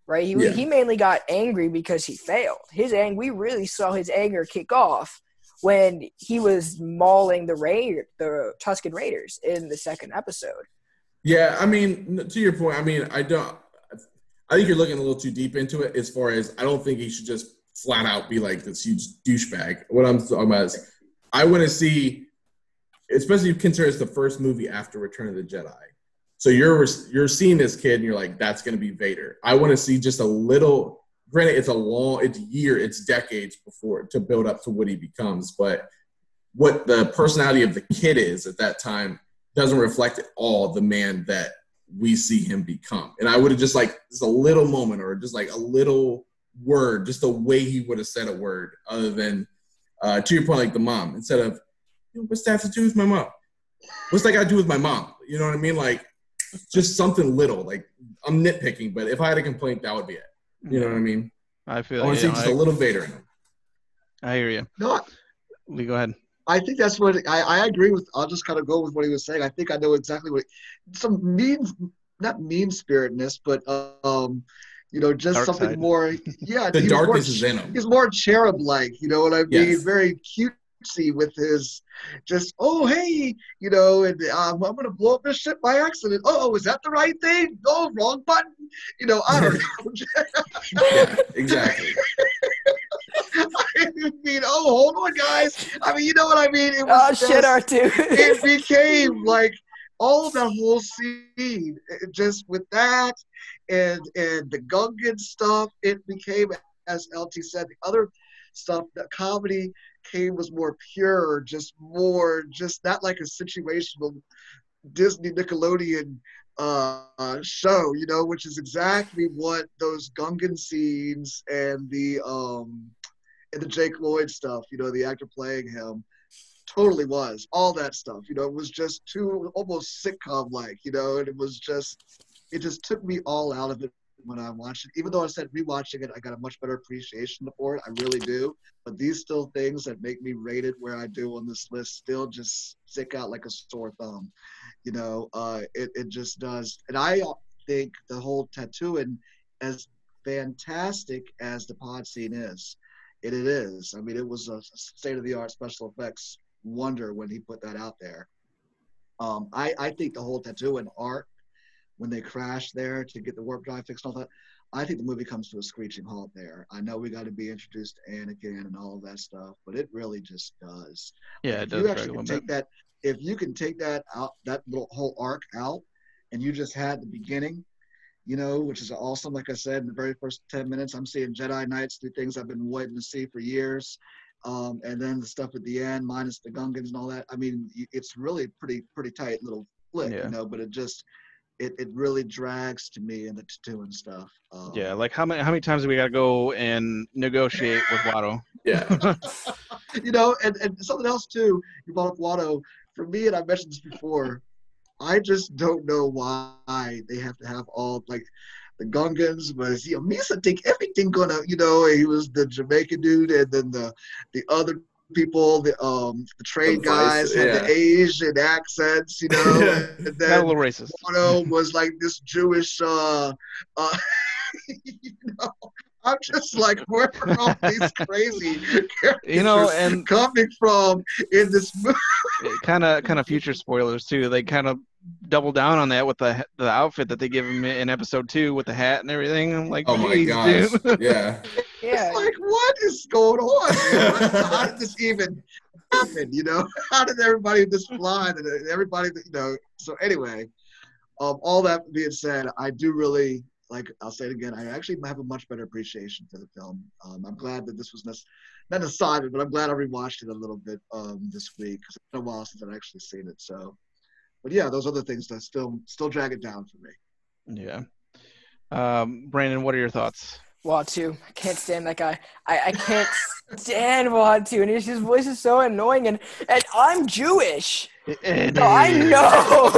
right? He Yeah. he mainly got angry because he failed. His ang we really saw his anger kick off when he was mauling the Ra- the Tuscan Raiders in the second episode. Yeah, I mean, to your point, I mean, I don't. I think you're looking a little too deep into it. As far as I don't think he should just flat out be like this huge douchebag. What I'm talking about is, I want to see, especially if you consider it's the first movie after Return of the Jedi. So you're you're seeing this kid and you're like, that's going to be Vader. I want to see just a little. Granted, it's a long, it's year, it's decades before to build up to what he becomes, but what the personality of the kid is at that time doesn't reflect at all the man that we see him become. And I would have just like just a little moment or just like a little word, just the way he would have said a word, other than uh, to your point, like the mom, instead of "You know, what's that have to do with my mom? What's that got to do with my mom? You know what I mean? Like just something little. Like I'm nitpicking, but if I had a complaint, that would be it. You know what I mean? I feel. I want to see just I, a little Vader in him. I hear you. No, Lee, go ahead. I think that's what I, I agree with. I'll just kind of go with what he was saying. I think I know exactly what some mean, not mean spiritedness, but um, you know, just Dark something side. more. Yeah, The he was more darkness is in him. He's more cherub-like. You know what I mean? Yes. Very cutesy with his just. Oh, hey, you know, and um, I'm gonna blow up this ship by accident. Oh, is that the right thing? Oh, wrong button. You know, I don't know. Yeah, exactly. I mean, oh, hold on, guys. I mean, you know what I mean? It Oh was shit, R two. it became like all the whole scene just with that and and the Gungan stuff it became as LT said the other stuff the comedy came was more pure just more just not like a situational Disney Nickelodeon uh, show you know which is exactly what those Gungan scenes and the um and the Jake Lloyd stuff you know the actor playing him totally was all that stuff you know it was just too almost sitcom like you know and it was just it just took me all out of it when I watched it. Even though I said rewatching it, I got a much better appreciation for it. I really do. But these still things that make me rate it where I do on this list still just stick out like a sore thumb. You know, uh, it it just does. And I think the whole Tatooine, as fantastic as the pod scene is, it, it is. I mean, it was a state of the art special effects wonder when he put that out there. Um, I, I think the whole Tatooine art when they crash there to get the warp drive fixed and all that, I think the movie comes to a screeching halt there. I know we got to be introduced to Anakin and all of that stuff, but it really just does. Yeah, it if does you actually can take that, if you can take that out, that little whole arc out, and you just had the beginning, you know, which is awesome. Like I said, in the very first ten minutes, I'm seeing Jedi Knights do things I've been waiting to see for years. Um, and then the stuff at the end, minus the Gungans and all that. I mean, it's really pretty pretty tight little flick, Yeah. you know. But it just it, it really drags to me in the Tatooine stuff. Um, Yeah, like how many how many times do we got to go and negotiate with Watto? Yeah. you know, and, and something else too, you brought up Watto. For me, and I mentioned this before, I just don't know why they have to have all like the Gungans was you know Misa think everything gonna you know he was the Jamaican dude and then the the other people the um the trade The vice, guys had yeah. the Asian accents you know and Got a little racist. Watto was like this Jewish uh uh you know I'm just like where are all these crazy You know, characters and coming from in this movie. kind of kind of future spoilers too. They kind of double down on that with the the outfit that they give him in episode two with the hat and everything. I'm like, Oh my "Jeez, gosh. dude." Yeah. Yeah. It's like, what is going on? How did this even happen? You know, how did everybody just fly? And everybody, you know. So anyway, um, all that being said, I do really like. I'll say it again. I actually have a much better appreciation for the film. Um, I'm glad that this was nec- not decided, but I'm glad I rewatched it a little bit um, this week because it's been a while since I've actually seen it. So, but yeah, those other things that still still drag it down for me. Yeah. Um, Brandon, what are your thoughts? Watto. I can't stand that guy. I, I can't stand Watto, and his, his voice is so annoying. And, and I'm Jewish. No, I know.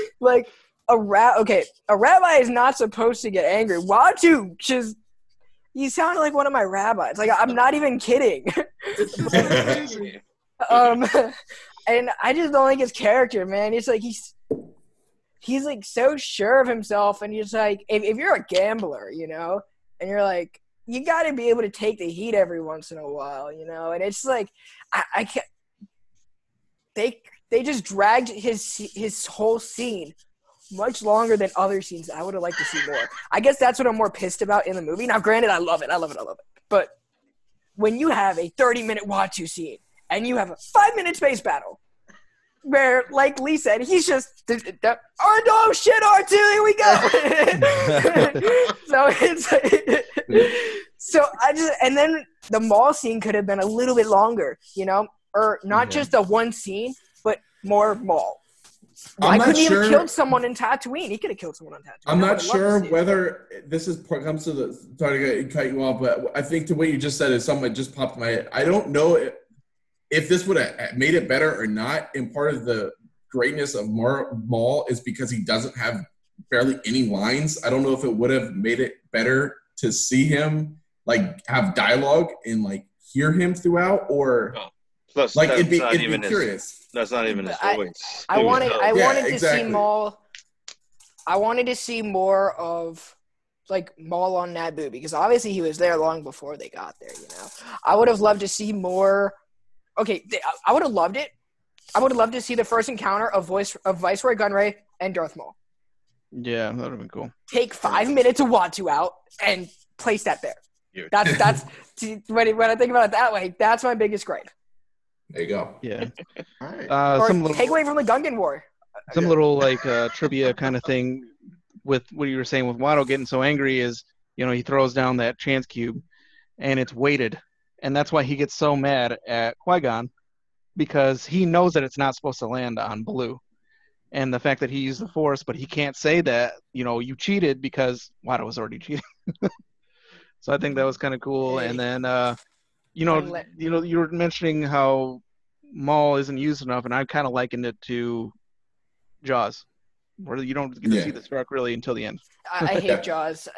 like a rab. Okay, a rabbi is not supposed to get angry. Watto just. You sound like one of my rabbis. Like I'm not even kidding. um, and I just don't like his character, man. It's like he's he's like so sure of himself, and he's like, if, if you're a gambler, you know, and you're like, you got to be able to take the heat every once in a while, you know, and it's like, I, I can't. They they just dragged his his whole scene much longer than other scenes. I would have liked to see more. I guess that's what I'm more pissed about in the movie. Now, granted, I love it, I love it, I love it, but when you have a 30 minute Watto scene and you have a five minute space battle where, like Lee said, he's just, oh no, shit, R2, here we go. so it's, so I just, and then the Maul scene could have been a little bit longer, you know, or not Yeah. just the one scene, but more Maul. I'm I not couldn't sure- even killed someone in Tatooine. He could have killed someone on Tatooine. I'm not would've loved to sure see it. whether this is part comes to the sorry to cut you off, but I think the way you just said it, something that just popped in my head. I don't know if, if this would have made it better or not. And part of the greatness of Mar- Maul is because he doesn't have barely any lines. I don't know if it would have made it better to see him like have dialogue and like hear him throughout, or Plus, like that's it'd be not it'd even be his. That's not even his I- voice. I It was wanted I Yeah, wanted to exactly. see Maul. I wanted to see more of like Maul on Naboo because obviously he was there long before they got there. You know, I would have loved to see more. Okay, th- I- I would have loved it. I would have loved to see the first encounter of voice of Viceroy Gunray and Darth Maul. Yeah, that would have been cool. Take five minutes of Watto out and place that there. That's that's when when I think about it that way, that's my biggest gripe. There you go. Yeah. All right. Uh, Or some little take away from the Gungan War. some little like uh, trivia kind of thing with what you were saying with Watto getting so angry is you know he throws down that chance cube and it's weighted and that's why he gets so mad at Qui Gon because he knows that it's not supposed to land on Blue and the fact that he used the Force but he can't say that you know you cheated because Watto was already cheating so I think that was kind of cool and then uh, you know One le- you know you were mentioning how Maul isn't used enough and I kind of likened it to Jaws where you don't get to Yeah. see the shark really until the end. I, I hate Jaws.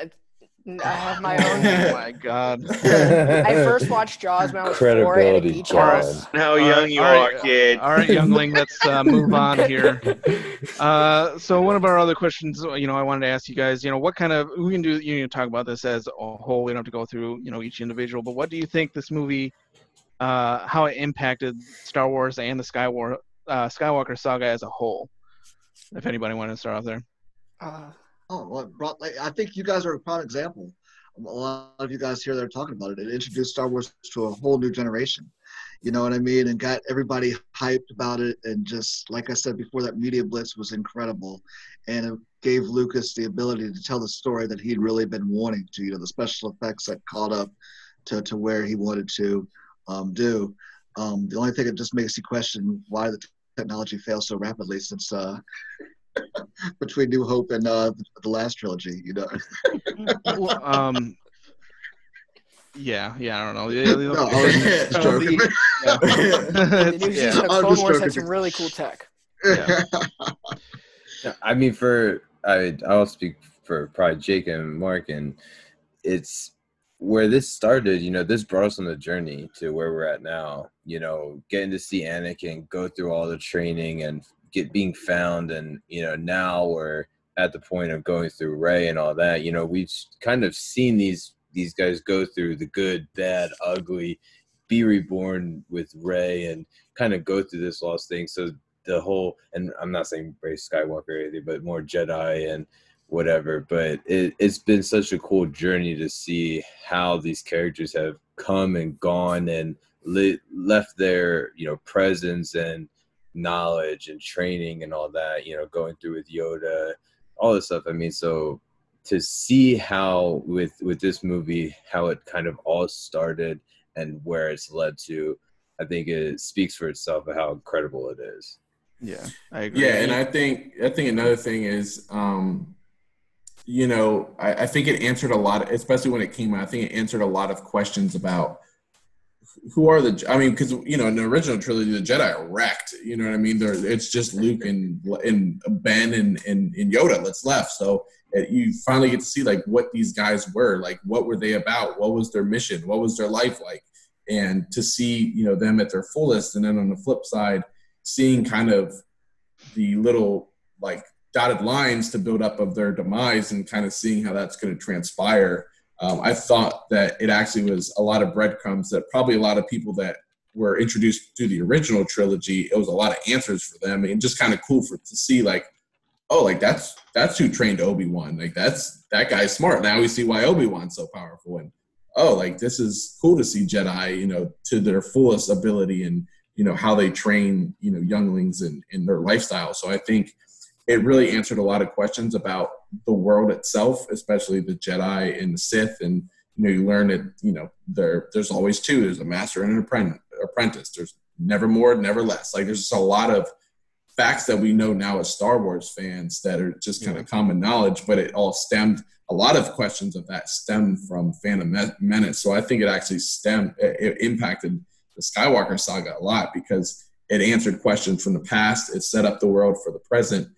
I, I have my own. Oh my god. I first watched Jaws when I was four at a Credibility beach house. How young right, you all right, are, kid. All right, youngling, let's uh, move on here. Uh, so one of our other questions, you know, I wanted to ask you guys, you know, what kind of we can do, you know, talk about this as a whole. We don't have to go through, you know, each individual, but what do you think this movie, uh, how it impacted Star Wars and the Skywalker uh, Skywalker saga as a whole? If anybody wanted to start off there. Oh, well, brought, like, I think you guys are a prime example. A lot of you guys here that are talking about it. It introduced Star Wars to a whole new generation. You know what I mean? And got everybody hyped about it. And just like I said before, that media blitz was incredible. And it gave Lucas the ability to tell the story that he'd really been wanting to. You know, the special effects that caught up to, to where he wanted to um, do. Um, the only thing that just makes you question why the technology failed so rapidly since uh, between New Hope and uh, the, the last trilogy. You know, Well, um, yeah, yeah, I don't know. Yeah, no, I was just joking. the new Yeah. season of I'm Clone just Wars had some really cool tech. Yeah. I mean, for I, I'll speak for probably Jake and Mark, and it's where this started. You know, this brought us on the journey to where we're at now. You know, getting to see Anakin go through all the training and get being found, and you know, now we're at the point of going through Rey and all that. You know, we've kind of seen these these guys go through the good, bad, ugly, be reborn with Rey, and kind of go through this lost thing. So the whole and I'm not saying Rey Skywalker or anything, but more Jedi and whatever. But it, it's been such a cool journey to see how these characters have come and gone and left their you know presence and knowledge and training and all that. You know, going through with Yoda, all this stuff. I mean, so to see how with with this movie how it kind of all started and where it's led to. I think it speaks for itself of how incredible it is. Yeah, I agree. Yeah, and I think I think another thing is, um, you know, I, I think it answered a lot, especially when it came out. I think it answered a lot of questions about who are the. I mean, because you know, in the original trilogy, the Jedi are wrecked. You know what I mean? They're, it's just Luke and and Ben and and, and Yoda that's left. So uh, you finally get to see like what these guys were, like what were they about, what was their mission, what was their life like, and to see you know them at their fullest, and then on the flip side, seeing kind of the little like dotted lines to build up of their demise and kind of seeing how that's going to transpire. Um, I thought that it actually was a lot of breadcrumbs that probably a lot of people that were introduced to the original trilogy, it was a lot of answers for them and just kind of cool for to see like, oh, like that's that's who trained Obi Wan. Like that's that guy's smart. Now we see why Obi Wan's so powerful. And oh, like this is cool to see Jedi, you know, to their fullest ability and you know how they train you know younglings and, and their lifestyle so i think it really answered a lot of questions about the world itself especially the jedi and the sith. And you know you learn that you know there there's always two. There's a master and an apprentice. There's never more never less. Like there's just a lot of facts that we know now as star wars fans that are just kind of common knowledge but it all stemmed a lot of questions of that stemmed from phantom menace. So i think it actually stemmed it, it impacted the Skywalker saga a lot because it answered questions from the past, it set up the world for the present,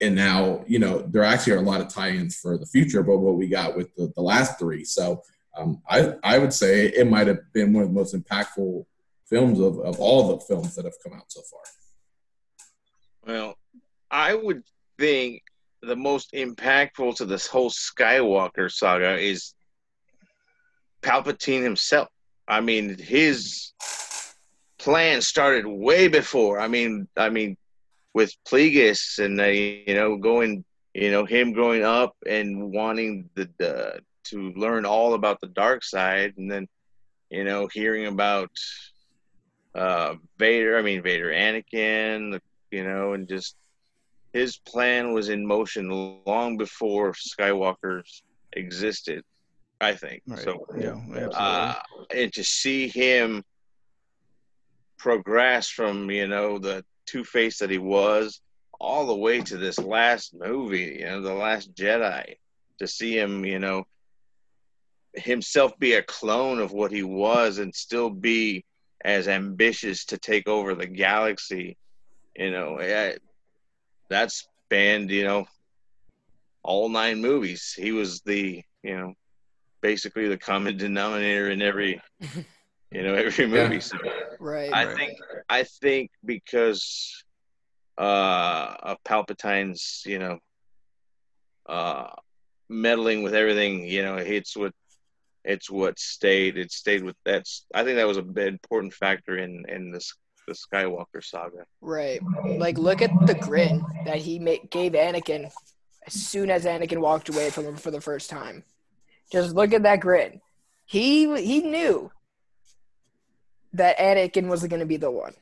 and now you know there actually are a lot of tie-ins for the future. But what we got with the, the last three, so um, I I would say it might have been one of the most impactful films of, of all the films that have come out so far. Well, I would think the most impactful to this whole Skywalker saga is Palpatine himself. I mean, his plan started way before. I mean, I mean, with Plagueis and uh, you know going, you know, him growing up and wanting the, the to learn all about the dark side, and then you know hearing about uh, Vader. I mean, Vader, Anakin, you know, and just his plan was in motion long before Skywalker's existed. I think Right. so. Yeah, absolutely. Uh, and to see him progress from you know the Two Face that he was all the way to this last movie, you know, the Last Jedi, to see him, you know, himself be a clone of what he was and still be as ambitious to take over the galaxy, you know, eh, that's spanned, you know, all nine movies. He was the, you know, basically the common denominator in every, you know, every movie. Yeah. So Right. I Right. think I think because uh, of Palpatine's, you know, uh, meddling with everything, you know, it's what it's what stayed. It stayed with that's. I think that was a big important factor in in this the Skywalker saga. Right. Like, look at the grin that he ma- gave Anakin as soon as Anakin walked away from him for the first time. Just look at that grin. He he knew that Anakin was going to be the one.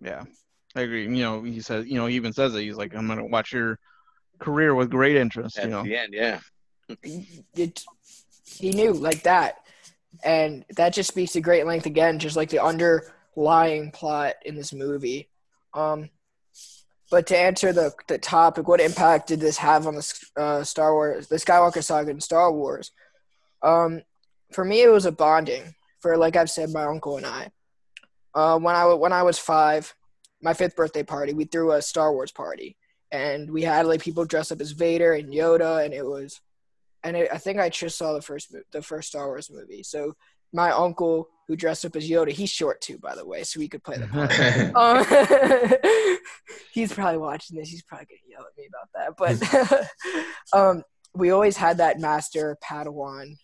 Yeah, I agree. You know, he says, you know, he even says it. He's like, I'm gonna watch your career with great interest. At You know, the end, yeah. It, he knew like that, and that just speaks to great length again, just like the underlying plot in this movie. Um, but to answer the the topic, what impact did this have on the uh, Star Wars, the Skywalker saga in Star Wars? Um, for me, it was a bonding. For like I've said, my uncle and I. Uh, when I when I was five, my fifth birthday party, we threw a Star Wars party, and we had like people dress up as Vader and Yoda, and it was, and it, I think I just saw the first mo- the first Star Wars movie. So my uncle who dressed up as Yoda, he's short too, by the way, so he could play the part. Um, he's probably watching this. He's probably gonna yell at me about that. But um, we always had that master Padawan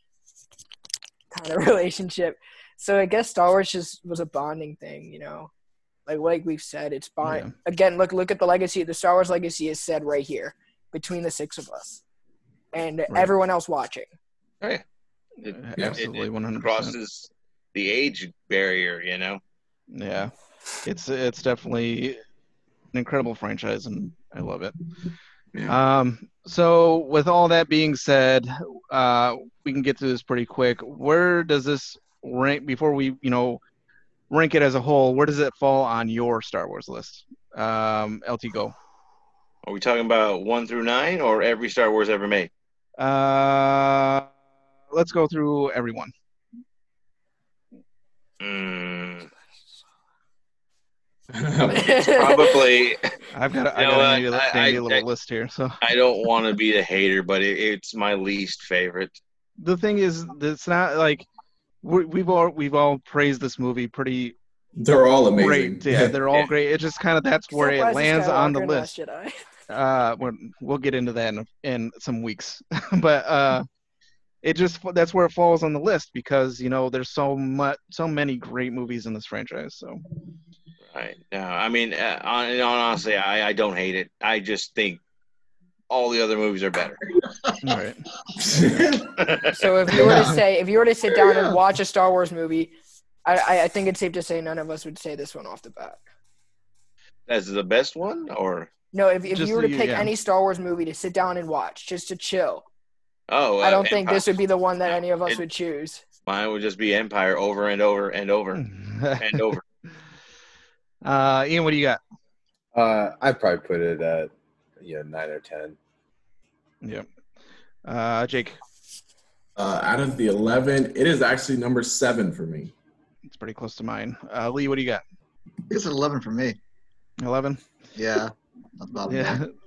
kind of relationship. So I guess Star Wars just was a bonding thing, you know. Like like we've said, it's bond. Yeah. Again, look look at the legacy. The Star Wars legacy is said right here between the six of us and everyone else watching. Oh, right. It, Yeah. absolutely, one hundred crosses the age barrier, you know. Yeah, it's it's definitely an incredible franchise, and I love it. Um, so with all that being said, uh, we can get through this pretty quick. Where does this rank before we, you know, rank it as a whole? Where does it fall on your Star Wars list? Um, LT go. Are we talking about one through nine or every Star Wars ever made? Uh, let's go through everyone. Mm, probably. I've got a, I You know got a what? handy, I- handy I- little I- list here. So I don't want to be the hater, but it, it's my least favorite. the thing is, it's not like we, we've all we've all praised this movie pretty They're all amazing. great. Yeah, they're all Yeah. great. It just kind of that's where it Rise of lands on the list. Jedi. Uh, we're, we'll get into that in, in some weeks, but uh, it just that's where it falls on the list because you know there's so much, so many great movies in this franchise. So Right. No, I mean, uh, honestly, I, I don't hate it. I just think all the other movies are better. all right, So if you were to say, if you were to sit down and watch a Star Wars movie, I, I, I think it's safe to say none of us would say this one off the bat. That's the best one, or No, if, if Just you were to the- pick yeah. any Star Wars movie to sit down and watch, just to chill, oh, I don't uh, think Empire. this would be the one that any of us It- would choose. Mine would just be Empire over and over and over and over. Uh, Ian, what do you got? Uh, I'd probably put it at you know nine or ten. Yep. Uh, Jake, Uh, out of the 11, it is actually number seven for me. it's pretty close to mine. Uh, Lee, what do you got? It's an 11 for me. Eleven. Yeah. That's about Yeah. it.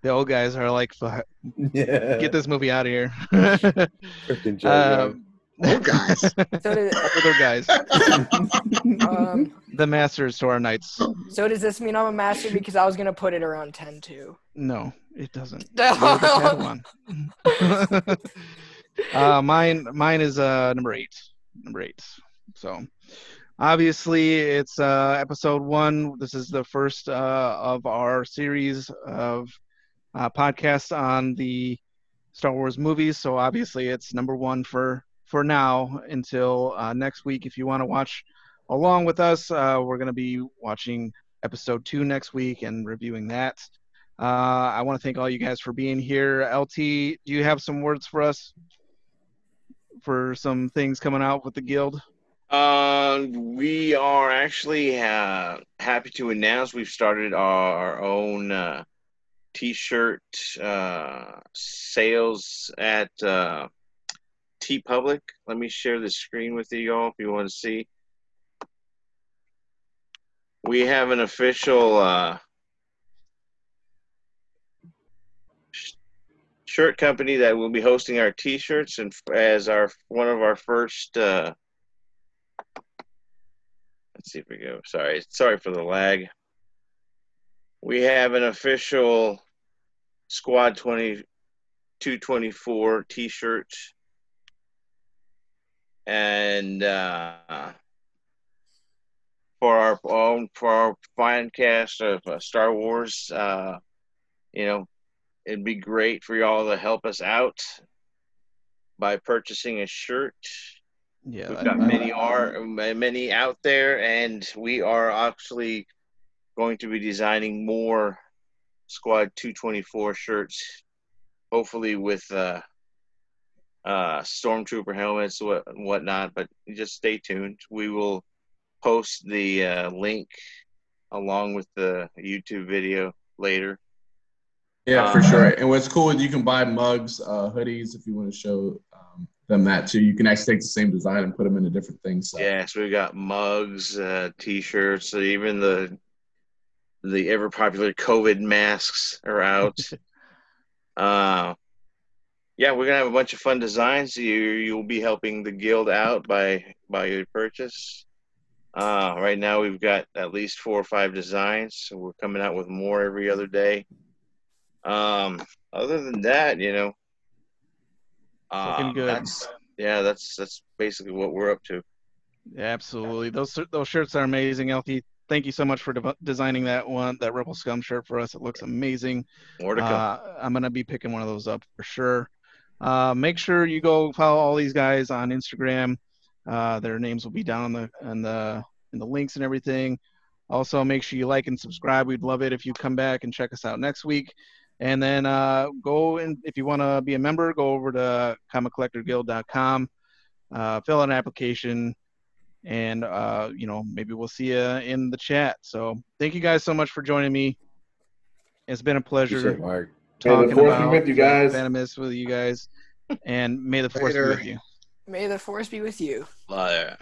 The old guys are like, "Fuck, Yeah, get this movie out of here. freaking Jar Jar. um, Old guys. So does, older guys, um, the masters to our knights. so does this mean I'm a master? Because I was gonna put it around ten too. No, it doesn't. You're the Padawan. uh, mine, mine is uh, number eight. Number eight. So, obviously, it's uh, episode one. This is the first uh, of our series of uh, podcasts on the Star Wars movies. So, obviously, it's number one for for now until uh, next week. If you want to watch along with us, uh, we're going to be watching episode two next week and reviewing that. Uh, I want to thank all you guys for being here. LT, do you have some words for us for some things coming out with the guild? Uh, we are actually uh, happy to announce we've started our own uh, t-shirt uh, sales at uh, Public. Let me share the screen with you all if you want to see. We have an official uh, shirt company that will be hosting our T-shirts and as our one of our first. Uh, let's see if we go. Sorry, sorry for the lag. We have an official Squad Twenty Two Twenty Four T-shirt and uh, for our own for our fan cast of uh, Star Wars. Uh, you know, it'd be great for y'all to help us out by purchasing a shirt. Yeah, We've got I- many are many out there, and we are actually going to be designing more Squad 224 shirts, hopefully with uh, uh, stormtrooper helmets what whatnot. But just stay tuned. We will post the uh, link along with the YouTube video later. Yeah, for Um, sure. And what's cool is you can buy mugs, uh, hoodies if you want to show um, them that too. You can actually take the same design and put them into different things. So. Yeah, so we got mugs, uh, t-shirts, even the the ever popular COVID masks are out. uh, yeah, we're gonna have a bunch of fun designs. You you'll be helping the guild out by by your purchase. Uh, right now we've got at least four or five designs. So we're coming out with more every other day. Um, other than that, you know, Looking um, good. That's, yeah, that's that's basically what we're up to. Yeah, absolutely. Those those shirts are amazing, LT. Thank you so much for dev- designing that one, that Rebel Scum shirt for us. It looks amazing. More to come. Uh, I'm gonna be picking one of those up for sure. Uh, make sure you go follow all these guys on Instagram. Uh, their names will be down in the in the in the links and everything. Also, make sure you like and subscribe. We'd love it if you come back and check us out next week. And then uh, go and if you want to be a member, go over to comiccollectorguild.com, uh, fill out an application, and uh, you know maybe we'll see you in the chat. So thank you guys so much for joining me. It's been a pleasure Appreciate. May the talking force be about with you guys. Venomous with you guys, and may the force Later. be with you. May the force be with you. Liar.